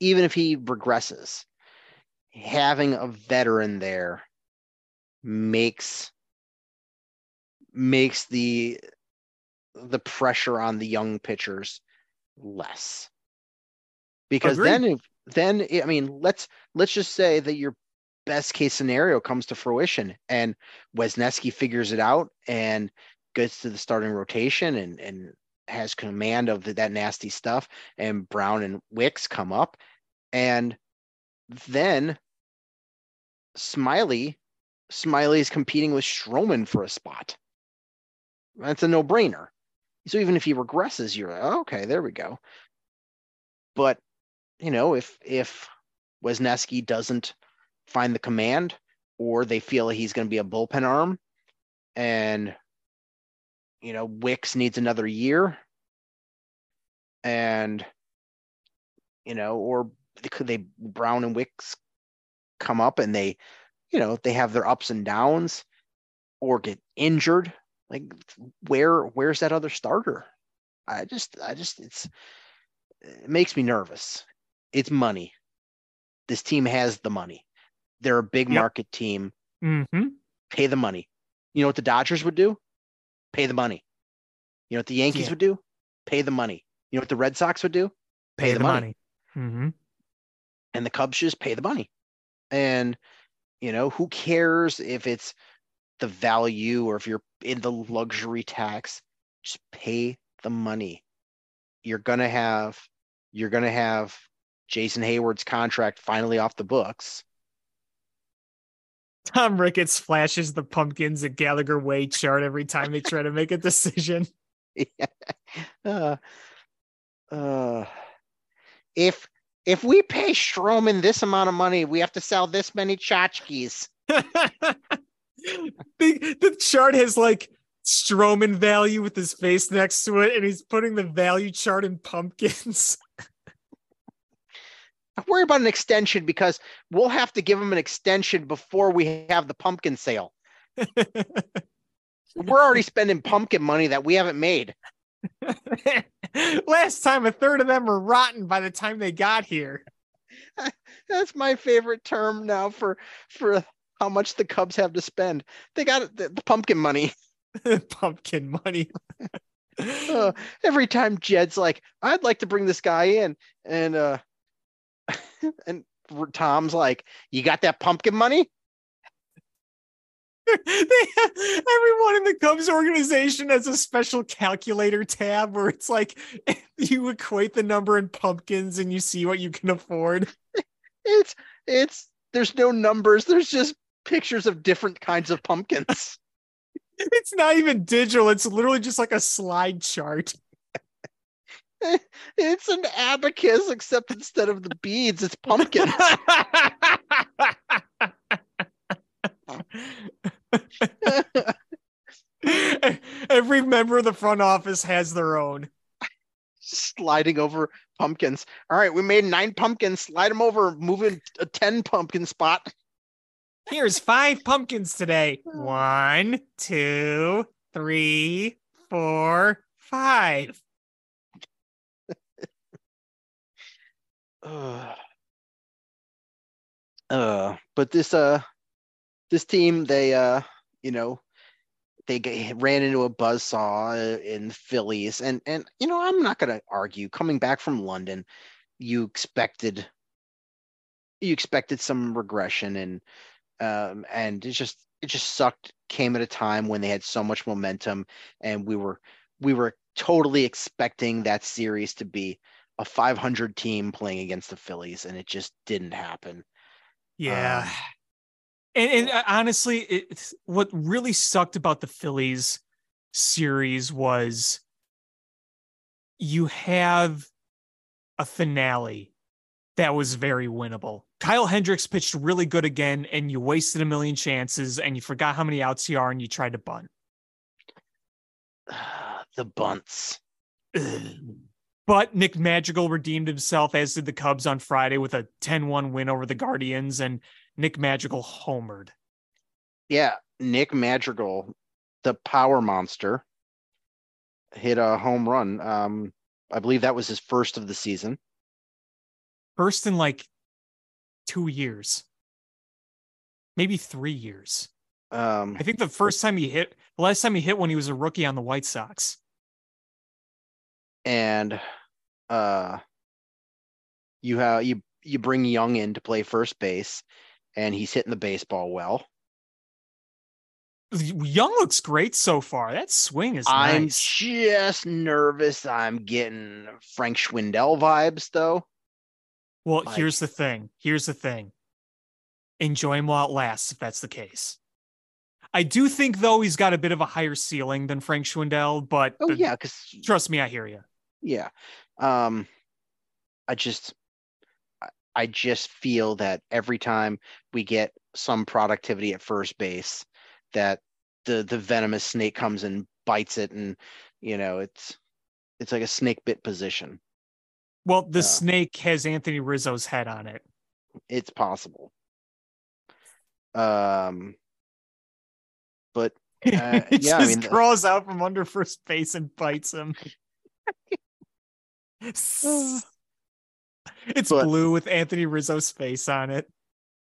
even if he regresses, having a veteran there makes makes the the pressure on the young pitchers less because Agreed. then if then i mean let's let's just say that your best case scenario comes to fruition and Wesneski figures it out and gets to the starting rotation and and has command of the, that nasty stuff and Brown and Wicks come up and then Smyly Smyly is competing with Stroman for a spot. That's a no-brainer. So even if he regresses, you're like, "Oh, okay, there we go. But you know, if if Wesneski doesn't find the command, or they feel he's going to be a bullpen arm, and you know Wicks needs another year, and you know, or could they Brown and Wicks come up and they, you know, they have their ups and downs, or get injured. Like where where's that other starter? I just I just it's it makes me nervous. It's money. This team has the money. They're a big Yep. market team. Mm-hmm. Pay the money. You know what the Dodgers would do? Pay the money. You know what the Yankees Yeah. would do? Pay the money. You know what the Red Sox would do? Pay, the money. Mm-hmm. And the Cubs just pay the money. And you know, who cares if it's the value or if you're in the luxury tax? Just pay the money. You're gonna have you're gonna have Jason Heyward's contract finally off the books. Tom Ricketts flashes the pumpkins at Gallagher Way chart every time they try to make a decision. uh, uh, if if we pay Stroman this amount of money, we have to sell this many tchotchkes. the, the chart has like Stroman value with his face next to it, and he's putting the value chart in pumpkins. I worry about an extension because we'll have to give him an extension before we have the pumpkin sale. We're already spending pumpkin money that we haven't made. Last time, a third of them were rotten by the time they got here. That's my favorite term now for for how much the Cubs have to spend. They got the, the pumpkin money. Pumpkin money. Uh, every time Jed's like, "I'd like to bring this guy in," and uh, and Tom's like, "You got that pumpkin money?" have, everyone in the Cubs organization has a special calculator tab where it's like you equate the number in pumpkins and you see what you can afford. It's it's there's no numbers. There's just pictures of different kinds of pumpkins. It's not even digital. It's literally just like a slide chart. it's an abacus, except instead of the beads, it's pumpkins. Every member of the front office has their own. Sliding over pumpkins. All right, we made nine pumpkins. Slide them over, moving a 10 pumpkin spot. Here's five pumpkins today. One, two, three, four, five. uh, uh, but this uh this team they uh you know they g- ran into a buzzsaw in the Phillies and and you know I'm not going to argue coming back from London you expected you expected some regression and um and it just it just sucked came at a time when they had so much momentum and we were we were totally expecting that series to be a 500 team playing against the Phillies and it just didn't happen. Yeah. Um, and, and uh, honestly, it's what really sucked about the Phillies series was you have a finale that was very winnable. Kyle Hendricks pitched really good again, and you wasted a million chances, and you forgot how many outs you are, and you tried to bunt. the bunts. But Nick Madrigal redeemed himself, as did the Cubs on Friday with a 10 1 win over the Guardians, and Nick Madrigal homered. Yeah, Nick Madrigal, the power monster, hit a home run. Um, I believe that was his first of the season. First in like two years, maybe three years. Um, I think the first time he hit, the last time he hit when he was a rookie on the White Sox. and uh, you have you you bring Young in to play first base, and he's hitting the baseball well. Young looks great so far. That swing is I'm nice. just nervous. I'm getting Frank Schwindel vibes though. Well, like- here's the thing. Here's the thing. Enjoy him while it lasts, if that's the case. I do think, though, he's got a bit of a higher ceiling than Frank Schwindel, but Oh the- yeah, because trust me, I hear you. yeah. Um, I just I- I just feel that every time we get some productivity at first base, that the the venomous snake comes and bites it, and you know it's it's like a snake bit position. Well, the Yeah. snake has Anthony Rizzo's head on it. It's possible. Um, but Uh, it yeah, I just mean, the- crawls out from under first base and bites him. it's But- blue with Anthony Rizzo's face on it.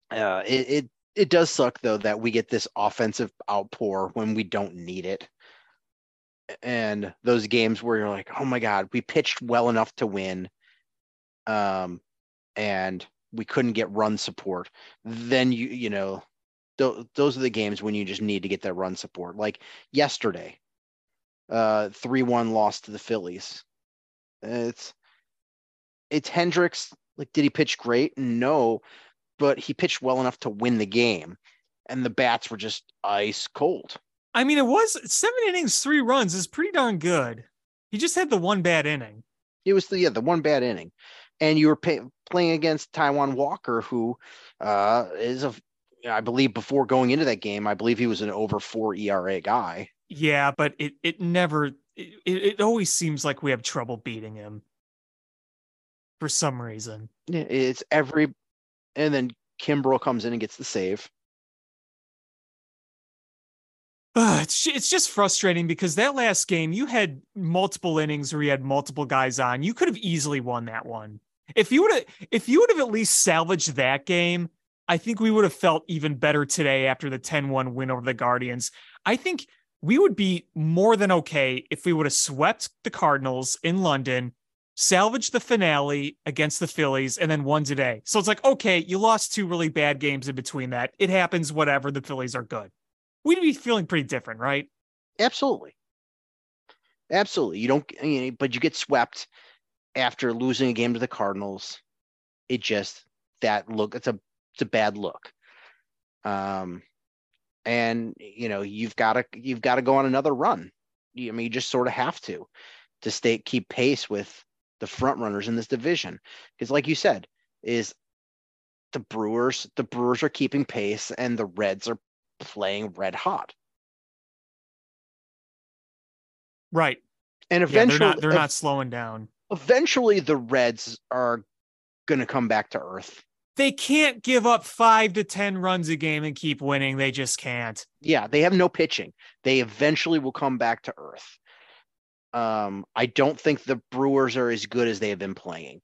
uh, it, it it does suck though that we get this offensive outpour when we don't need it. And those games where you're like, oh my God, we pitched well enough to win. Um, and we couldn't get run support. Then you, you know, th- those are the games when you just need to get that run support. Like yesterday, uh, 3 1 loss to the Phillies. It's, it's Hendricks. Like, did he pitch great? No, but he pitched well enough to win the game. And the bats were just ice cold. I mean, it was seven innings, three runs is pretty darn good. He just had the one bad inning. It was the yeah the one bad inning, and you were pay, playing against Taijuan Walker, who uh, is a I believe before going into that game, I believe he was an over four ERA guy. Yeah, but it it never it, it always seems like we have trouble beating him for some reason. It's every, and then Kimbrel comes in and gets the save. Ugh, it's it's just frustrating because that last game you had multiple innings where you had multiple guys on. You could have easily won that one. If you would have if you would have at least salvaged that game, I think we would have felt even better today after the 10-1 win over the Guardians. I think we would be more than okay if we would have swept the Cardinals in London, salvaged the finale against the Phillies, and then won today. So it's like, okay, you lost two really bad games in between that. It happens, whatever. The Phillies are good. we'd be feeling pretty different, right? Absolutely. Absolutely. You don't, but you get swept after losing a game to the Cardinals. It just, that look, it's a, it's a bad look. Um, and you know, you've got to, you've got to go on another run. You, I mean, you just sort of have to, to stay, keep pace with the front runners in this division. Because like you said, is the Brewers, the Brewers are keeping pace and the Reds are playing red hot. Right. And Yeah, eventually, they're not they're not slowing down. Eventually the Reds are going to come back to earth. They can't give up five to ten runs a game and keep winning. They just can't. Yeah, they have no pitching. They eventually will come back to earth. Um, I don't think the Brewers are as good as they have been playing.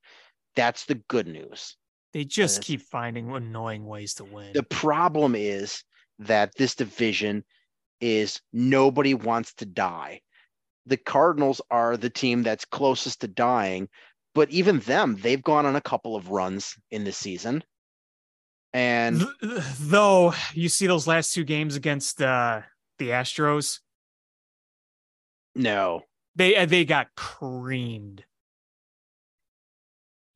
That's the good news. They just keep finding annoying ways to win. The problem is that this division is nobody wants to die. The Cardinals are the team that's closest to dying, but even them, they've gone on a couple of runs in the season. And Th- th- Though you see those last two games against uh, the Astros, no, they uh, they got creamed.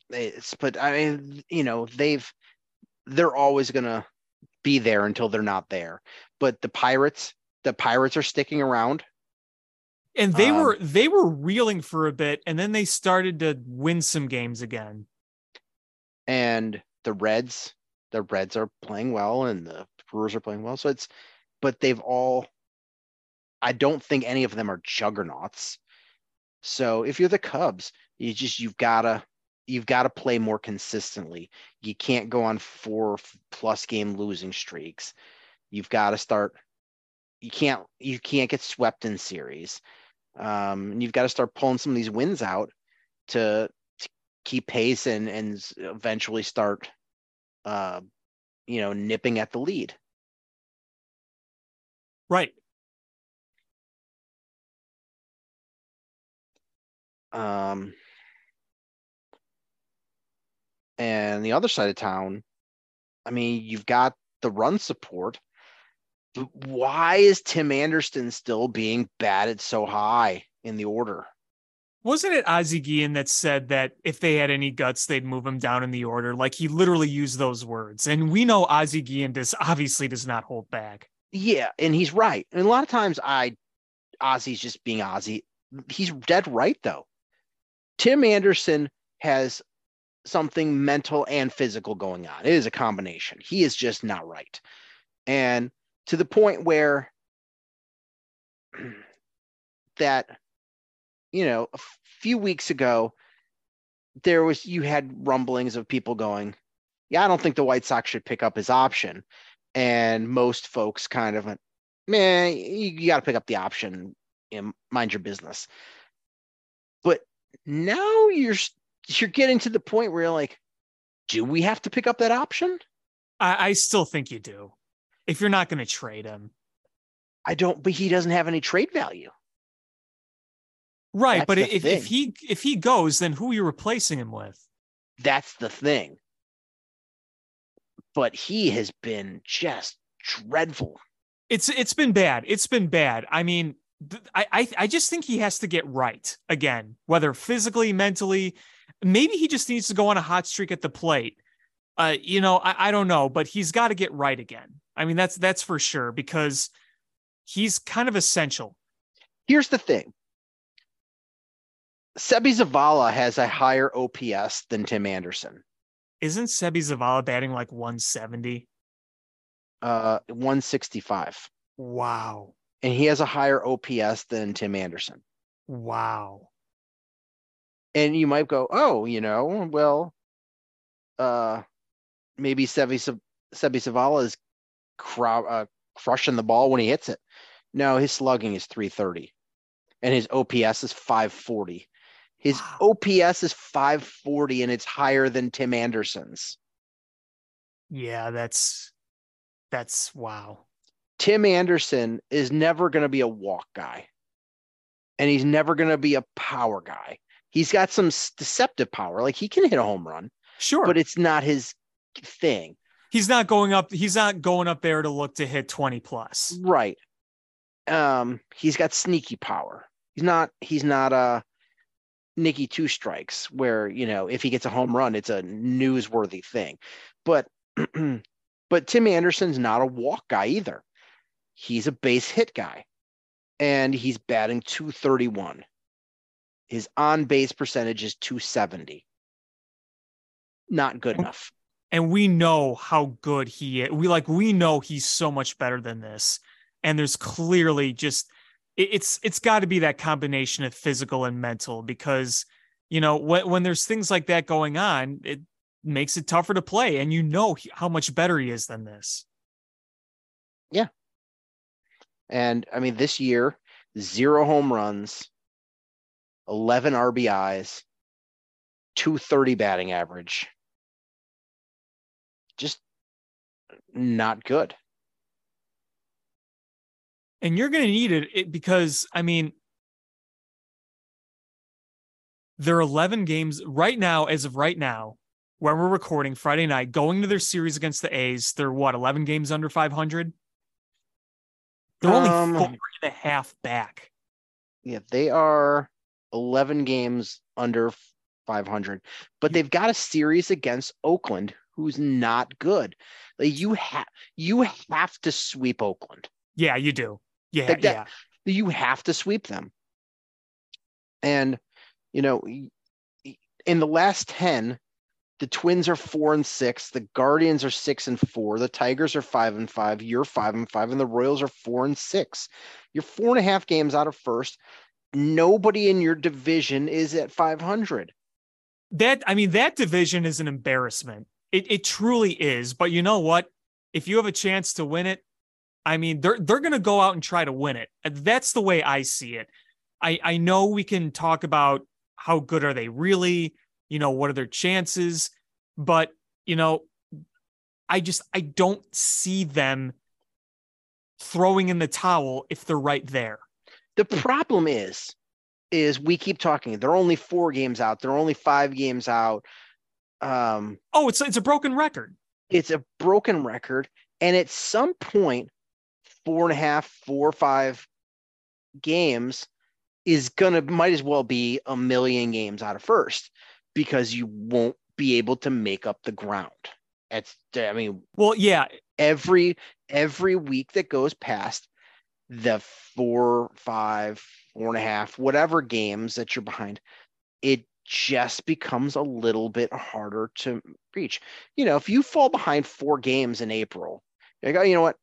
it's but I mean, you know, they've they're always gonna be there until they're not there. But the Pirates, the Pirates are sticking around. And they Um, were they were reeling for a bit, and then they started to win some games again. and the Reds, the Reds are playing well, and the Brewers are playing well. So it's, but they've all, I don't think any of them are juggernauts. So if you're the Cubs, you just you've gotta you've got to play more consistently. You can't go on four plus game losing streaks. You've got to start. You can't you can't get swept in series. Um, and you've got to start pulling some of these wins out to to keep pace and and eventually start uh you know nipping at the lead Right. um and the other side of town i mean you've got the run support why is tim anderson still being batted so high in the order? Wasn't it Ozzie Guillen that said that if they had any guts, they'd move him down in the order? Like he literally used those words. And we know Ozzie Guillen does obviously does not hold back. yeah and he's right. And a lot of times i ozzy's just being ozzy he's dead right though. Tim anderson has something mental and physical going on. It is a combination. He is just not right. And to the point where that you know a few weeks ago there was you had rumblings of people going yeah i don't think the white sox should pick up his option. And most folks kind of went man you, you got to pick up the option and mind your business. But now you're you're getting to the point where you're like do we have to pick up that option? I, I still think you do. If you're not going to trade him. i don't but he doesn't have any trade value Right. That's but if, if he if he goes, then who are you replacing him with? that's the thing but he has been just dreadful It's it's been bad. It's been bad. I mean, I I, I just think he has to get right again, whether physically, mentally. Maybe he just needs to go on a hot streak at the plate. Uh, you know, I, I don't know, but he's got to get right again. I mean, that's that's for sure because he's kind of essential. here's the thing Seby Zavala has a higher OPS than Tim Anderson, Isn't Seby Zavala batting like 170? uh, 165, Wow. and he has a higher OPS than Tim Anderson. Wow. And you might go, oh, you know, well, uh, maybe Seby Seby Zavala is cro- uh, crushing the ball when he hits it. No, his slugging is 330, and his OPS is 540. His Wow. OPS is 540, and it's higher than Tim Anderson's. Yeah, that's that's wow. Tim Anderson is never going to be a walk guy. And he's never going to be a power guy. He's got some deceptive power. Like he can hit a home run, Sure. but it's not his thing. He's not going up. He's not going up there to look to hit 20 plus. Right. Um, he's got sneaky power. He's not. He's not a Nicky two strikes where you know if he gets a home run, it's a newsworthy thing. But but Tim Anderson's not a walk guy either. He's a base hit guy, and he's batting 231. His on base percentage is 270. Not good enough. And we know how good he is. We like we know he's so much better than this. And there's clearly just it, it's it's got to be that combination of physical and mental because you know when when there's things like that going on, it makes it tougher to play, and you know he, how much better he is than this. Yeah. And I mean, this year, zero home runs, 11 RBIs, 230 batting average. Just not good. and you're going to need it, it because I mean there are 11 games right now as of right now when we're recording Friday night going to their series against the A's they're what 11 games under 500 they're only Um, four and a half back Yeah, they are 11 games under 500, but they've got a series against Oakland who's not good. Like you have you have to sweep Oakland. yeah you do yeah Like that- yeah you have to sweep them. And you know, in the last 10, the Twins are 4 and 6, the Guardians are 6 and 4, the Tigers are 5 and 5, you're 5 and 5, and the Royals are 4 and 6. You're four and a half games out of first. Nobody in your division is at 500. that I mean that division is an embarrassment it it truly is but you know what if you have a chance to win it I mean, they're they're going to go out and try to win it. That's the way I see it. I I know we can talk about how good are they really, you know, what are their chances, but you know, I just I don't see them throwing in the towel if they're right there. The problem is, is we keep talking. They're only four games out. They're only five games out. Um, Oh, it's it's a broken record. it's a broken record, and at some point, four and a half, four or five games is gonna might as well be a million games out of first because you won't be able to make up the ground. It's I mean Well, yeah, every every week that goes past the four, five, four and a half, whatever games that you're behind, it just becomes a little bit harder to reach. You know, if you fall behind four games in April, you're like, oh, you know what?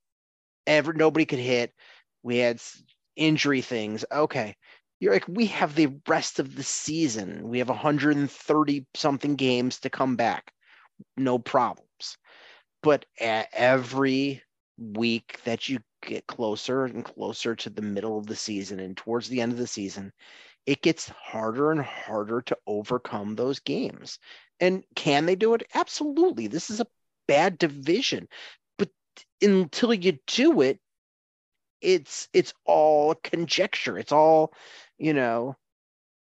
Ever nobody could hit. We had injury things. Okay. You're like, we have the rest of the season. We have 130 something games to come back. No problems but every week that you get closer and closer to the middle of the season and towards the end of the season, it gets harder and harder to overcome those games. And can they do it? Absolutely. This is a bad division, but until you do it, it's it's all conjecture. It's all, you know,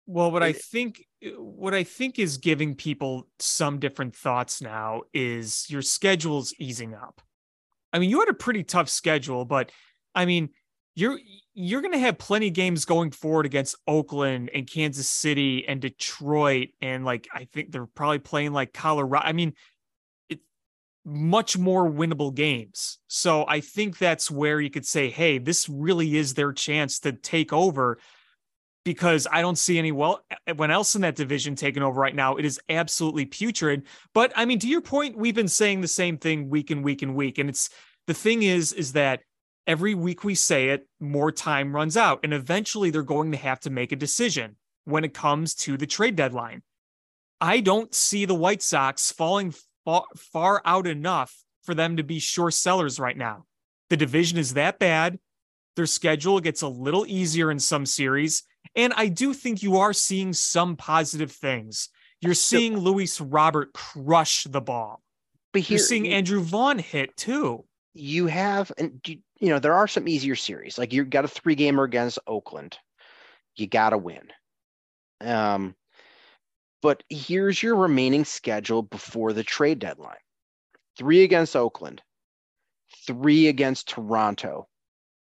Well, what I think what I think is giving people some different thoughts now is your schedule's easing up. I mean, you had a pretty tough schedule, but I mean, you're you're going to have plenty of games going forward against Oakland and Kansas City and Detroit and like I think they're probably playing like Colorado. I mean, it much more winnable games. So I think that's where you could say, "Hey, this really is their chance to take over." because I don't see any well anyone else in that division taking over right now. It is absolutely putrid. But I mean, to your point, we've been saying the same thing week and week and week. And it's the thing is, is that every week we say it, more time runs out. And eventually they're going to have to make a decision when it comes to the trade deadline. I don't see the White Sox falling far, far out enough for them to be sure sellers right now. The division is that bad. Their schedule gets a little easier in some series. And I do think you are seeing some positive things. You're So- seeing Luis Robert crush the ball. but here You're seeing Andrew Vaughn hit too. you have and you, you know there are some easier series like you got a three gamer against oakland you got to win um but here's your remaining schedule before the trade deadline three against Oakland, three against Toronto,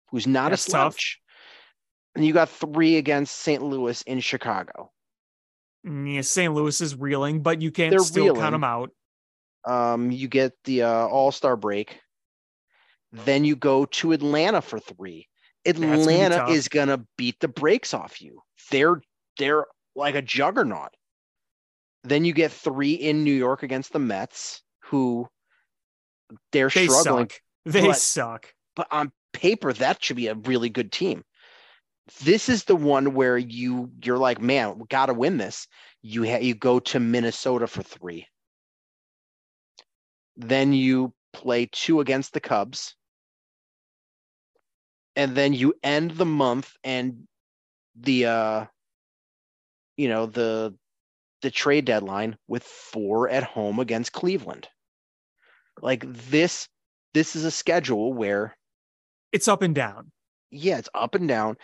who's not That's a tough. And you got three against St. Louis in Chicago. Yeah, St. Louis is reeling, but you can't They're still reeling. count them out. Um, you get the uh, All Star break. Then you go to Atlanta for three. gonna Atlanta is gonna beat the brakes off you. They're they're like a juggernaut. Then you get three in New York against the Mets, who they're They struggling. suck. They but- suck. But on paper, that should be a really good team. This is the one where you you're like, man, we got to win this. You ha- you go to Minnesota for three. Then you play two against the Cubs. And then you end the month and the uh you know the the trade deadline with four at home against Cleveland. Like this this is a schedule where It's up and down. yeah, it's up and down,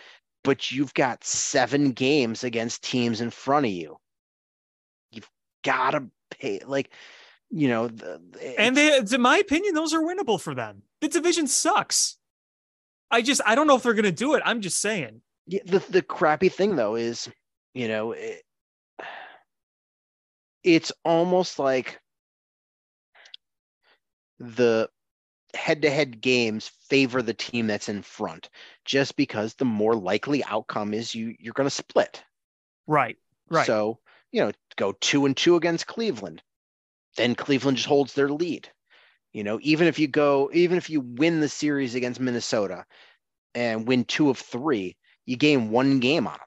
but you've got seven games against teams in front of you. You've got to pay, like, you know, the, And they, in my opinion, those are winnable for them. The division sucks. I just, I don't know if they're going to do it. I'm just saying. Yeah, the the crappy thing though is, you know, it, it's almost like the head-to-head games favor the team that's in front, just because the more likely outcome is you you're going to split. Right. Right. So, you know, go two and two against Cleveland. Then Cleveland just holds their lead. You know, even if you go, even if you win the series against Minnesota and win two of three, you gain one game on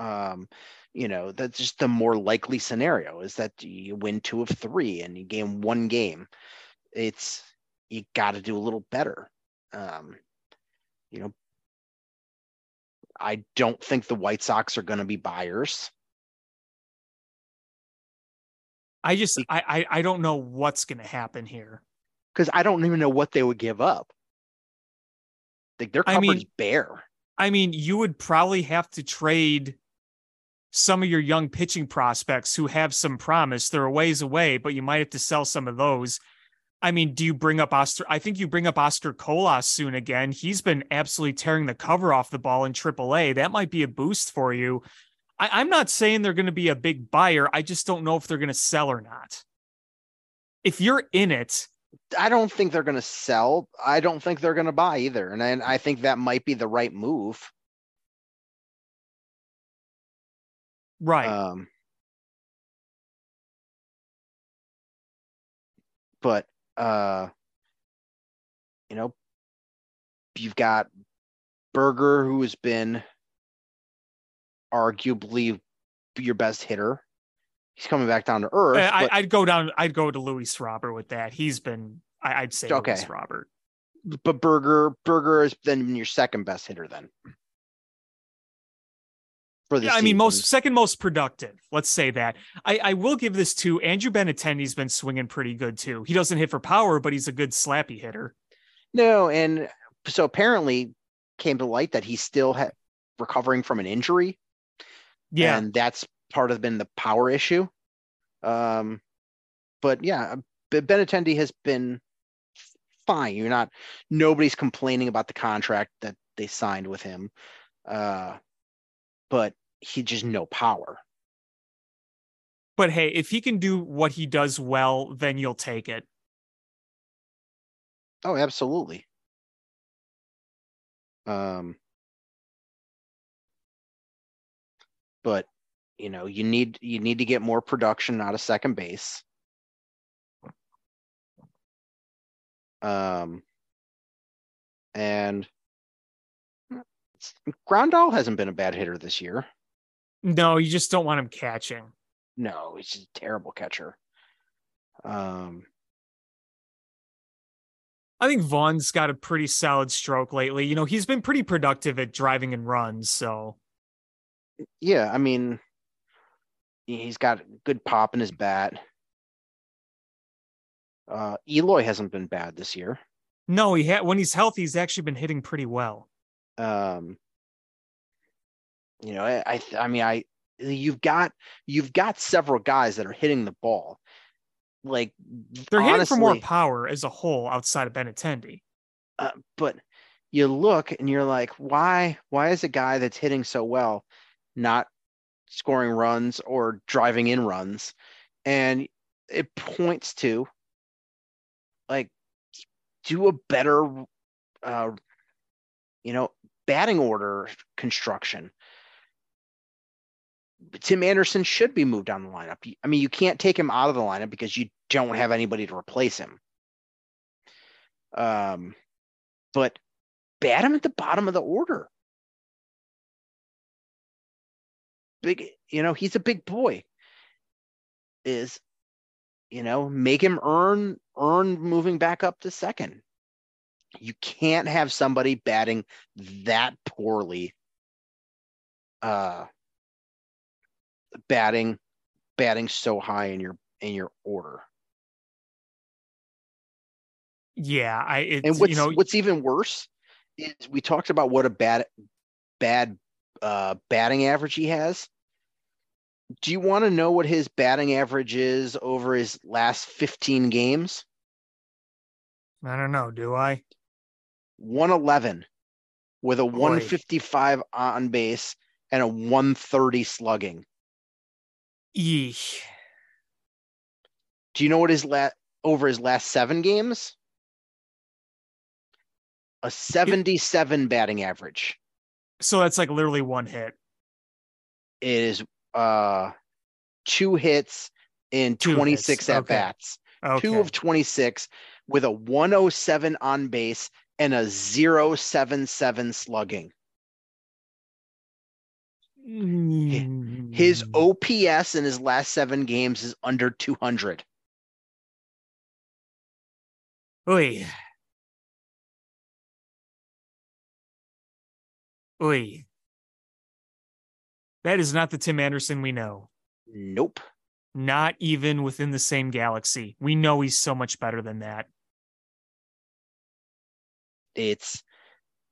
them. Um, you know, that's just the more likely scenario is that you win two of three and you gain one game. It's you got to do a little better. Um, you know, I don't think the White Sox are going to be buyers. I just, I, I, I don't know what's going to happen here. because I don't even know what they would give up. Like their I cupboard's mean- bare. I mean, you would probably have to trade some of your young pitching prospects who have some promise. They're a ways away, but you might have to sell some of those. I mean, do you bring up Oscar? I think you bring up Oscar Colas soon again. He's been absolutely tearing the cover off the ball in AAA. That might be a boost for you. I, I'm not saying they're going to be a big buyer. I just don't know if they're going to sell or not. If you're in it, I don't think they're going to sell. I don't think they're going to buy either. And I, I think that might be the right move. right? Um, but uh, you know, you've got Burger, who has been arguably your best hitter. He's coming back down to earth. Uh, I, but- I'd go down. I'd go to Luis Robert with that. He's been. I, I'd say Okay. Luis Robert. but Burger Burger is then your second best hitter then. For the Yeah, I mean, most second most productive. Let's say that. I, I will give this to Andrew Benintendi's been swinging pretty good too. He doesn't hit for power, but he's a good slappy hitter. no, and so apparently came to light that he's still ha- recovering from an injury, Yeah, and that's part of been the power issue. Um, but yeah, B- Benintendi has been fine. You're not nobody's complaining about the contract that they signed with him, uh, but he just no power. but hey, if he can do what he does well, then you'll take it. Oh, absolutely. Um, but you know, you need you need to get more production out of second base. Um, and Grandal hasn't been a bad hitter this year. No, you just don't want him catching. No, he's just a terrible catcher. Um, I think Vaughn's got a pretty solid stroke lately. You know, he's been pretty productive at driving and runs. So yeah, I mean, he's got good pop in his bat. Uh, Eloy hasn't been bad this year. no, he had when he's healthy, he's actually been hitting pretty well. Um, you know, I, I, I mean, I, you've got, you've got several guys that are hitting the ball. like They're hitting for more power as a whole outside of Benintendi. uh, but you look and you're like, why? Why is a guy that's hitting so well not scoring runs or driving in runs? And it points to like do a better, uh, you know, batting order construction. Tim Anderson should be moved down the lineup. I mean, you can't take him out of the lineup because you don't have anybody to replace him. Um, but bat him at the bottom of the order. Big, you know, he's a big boy. Is, you know, make him earn earn moving back up to second. You can't have somebody batting that poorly. Uh batting batting so high in your in your order. Yeah, I it's And what's you know what's even worse is we talked about what a bad bad uh, batting average he has. Do you want to know what his batting average is over his last 15 games? I don't know, do I? 111 with a 155 on base and a 130 slugging. Yeesh. Do you know what his last over his last 7 games? A 77 batting average. So that's like literally one hit. It is uh two hits in Two hits, 26 at okay. bats. Okay. Two of 26 with a 107 on base and a 077 slugging. Mm. His OPS in his last 7 games is under 200. Oy. Oy. That is not the Tim Anderson we know. Nope. Not even within the same galaxy. We know he's so much better than that. It's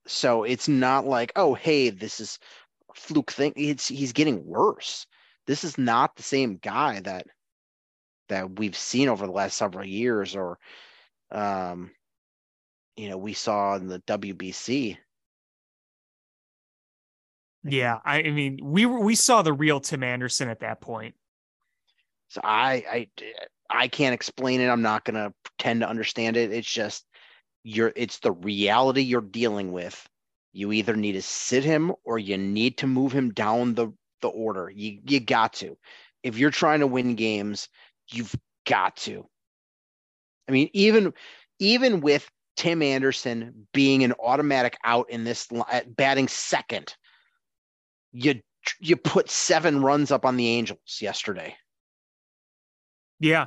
so it's not like, oh, hey, this is a fluke thing. It's he's getting worse. This is not the same guy that that we've seen over the last several years or um you know, we saw in the WBC. Yeah, I, mean, we were we saw the real Tim Anderson at that point. So I I I can't explain it. I'm not gonna pretend to understand it. It's just you're it's the reality you're dealing with. You either need to sit him or you need to move him down the the order. You you got to. If you're trying to win games, you've got to. I mean, even even with Tim Anderson being an automatic out in this at batting second, you you put seven runs up on the Angels yesterday. Yeah.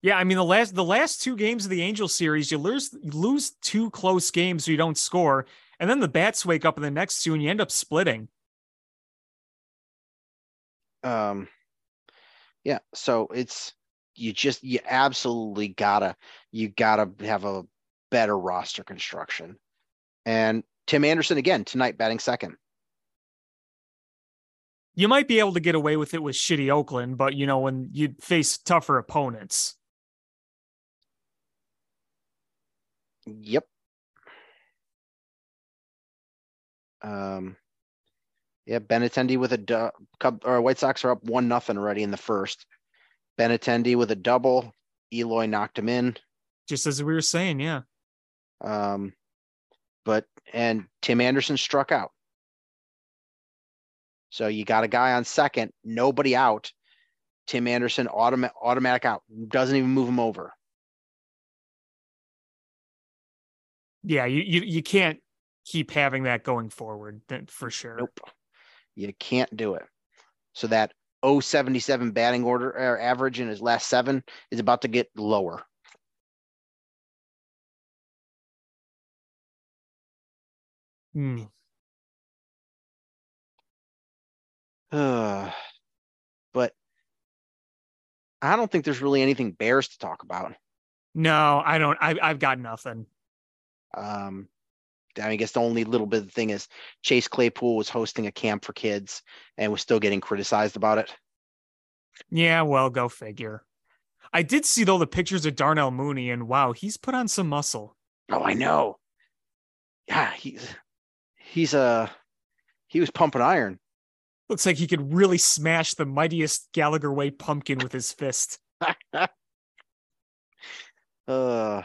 Yeah, I mean the last the last two games of the Angel series, you lose you lose two close games so you don't score, and then the bats wake up in the next two and you end up splitting. um yeah so it's you just you absolutely gotta you gotta have a better roster construction and tim anderson again tonight batting second You might be able to get away with it with shitty Oakland, but you know, when you face tougher opponents. yep. Um yeah Benintendi with a du- Cub, or white sox are up one nothing already in the first. Benintendi with a double. Eloy knocked him in. Just as we were saying, yeah. um but and tim anderson struck out so you got a guy on second nobody out. Tim anderson automa- automatic out doesn't even move him over. Yeah, you, you you can't keep having that going forward for sure. nope. You can't do it. So that 077 batting order or average in his last seven is about to get lower. Hmm. But i don't think there's really anything bears to talk about No, I don't. I, I've got nothing. Um, I, guess the only little bit of the thing is Chase Claypool was hosting a camp for kids and was still getting criticized about it. Yeah, well, go figure. I did see though the pictures of Darnell Mooney, and wow, he's put on some muscle. Oh, I know. Yeah, he's he's uh he was pumping iron. Looks like he could really smash the mightiest Gallagher Way pumpkin with his fist. uh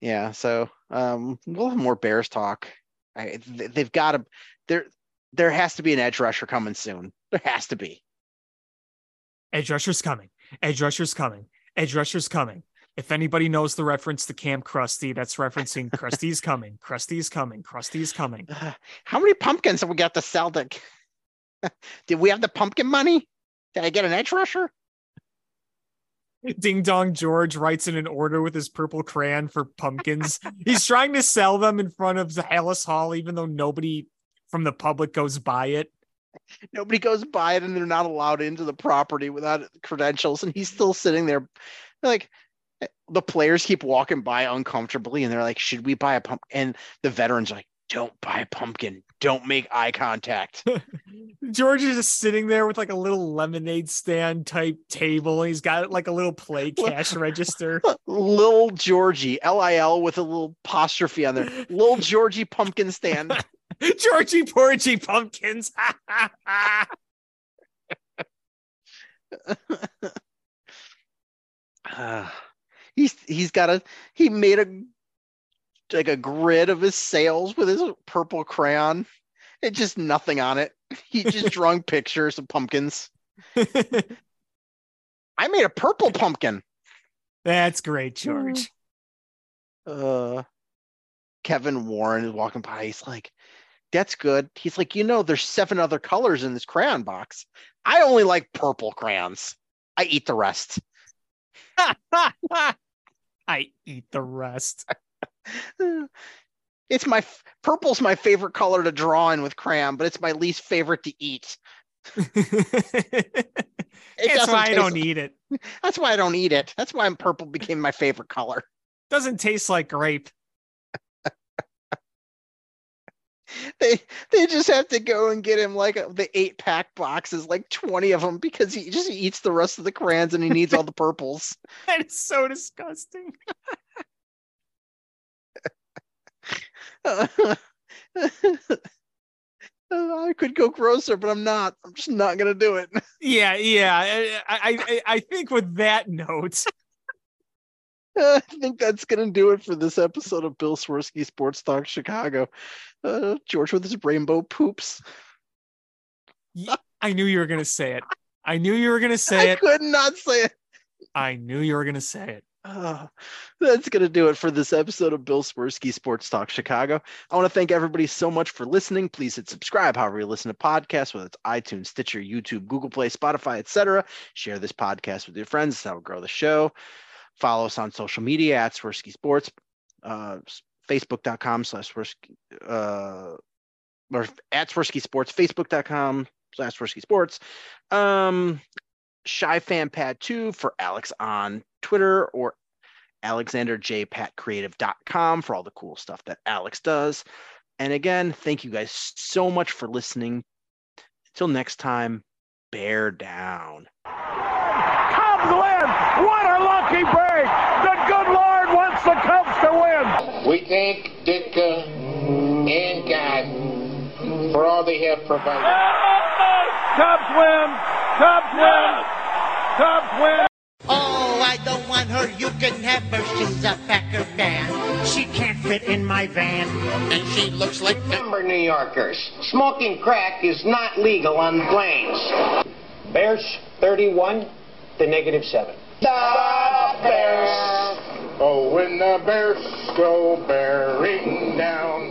yeah, so um we'll have more Bears talk. I, they've got to there there has to be an edge rusher coming soon. There has to be. Edge rusher's coming. Edge rusher's coming. Edge rusher's coming. If anybody knows the reference to Camp Krusty, that's referencing Krusty's coming. Krusty's coming. Krusty's coming. Uh, how many pumpkins have we got to sell? To... Did we have the pumpkin money? Did I get an edge rusher? Ding Dong George writes in an order with his purple crayon for pumpkins. He's trying to sell them in front of the Halas Hall, even though nobody from the public goes by it. Nobody goes by it, and they're not allowed into the property without credentials. And he's still sitting there, like the players keep walking by uncomfortably, and they're like, "Should we buy a pump?" And the veterans are like, "Don't buy pumpkin. Don't make eye contact." George is just sitting there with like a little lemonade stand type table. And he's got like a little play cash register. Lil Georgie, L I L with a little apostrophe on there. Lil Georgie pumpkin stand. Georgie Porgy pumpkins. uh, he's he's got a he made a like a grid of his sales with his purple crayon and just nothing on it. He just drawing pictures of pumpkins. I made a purple pumpkin. That's great, George. Uh Kevin Warren is walking by. He's like, that's good. He's like, you know, there's seven other colors in this crayon box. I only like purple crayons. I eat the rest. I eat the rest. It's my purple's my favorite color to draw in with crayon, but it's my least favorite to eat. That's why I don't eat it. That's why I don't eat it. That's why purple became my favorite color. Doesn't taste like grape. they they just have to go and get him like the eight pack boxes, like twenty of them, because he just eats the rest of the crayons and he needs all the purples. That is so disgusting. I could go grosser, but I'm not. I'm just not gonna do it. Yeah, yeah. I I, I think with that note. I think that's going to do it for this episode of Bill Swerski Sports Talk Chicago. Uh, George with his rainbow poops. I knew you were going to say it. I knew you were going to say I it. I could not say it. I knew you were going to say it. Uh, that's going to do it for this episode of Bill Swerski Sports Talk Chicago. I want to thank everybody so much for listening. Please hit subscribe however you listen to podcasts, whether it's iTunes, Stitcher, YouTube, Google Play, Spotify, etc. Share this podcast with your friends. That will grow the show. Follow us on social media at Swerski Sports, uh, Facebook.com slash Swerski, uh, or at Swerski Sports, Facebook.com slash Swerski Sports. Um, Shy Fan Pad 2 for Alex on Twitter or AlexanderJPatCreative.com for all the cool stuff that Alex does. And again, thank you guys so much for listening. Until next time, bear down. Cubs win! What a lucky break! The good Lord wants the Cubs to win! We thank Ditka and God for all they have provided. Cubs win! Cubs win! Cubs win! Oh, I don't want her. You can have her. She's a Packer fan. She can't fit in my van. And she looks like number New Yorkers. Smoking crack is not legal on planes. Bears 31 to negative 7. The Bears. Oh, when the bears go bearing down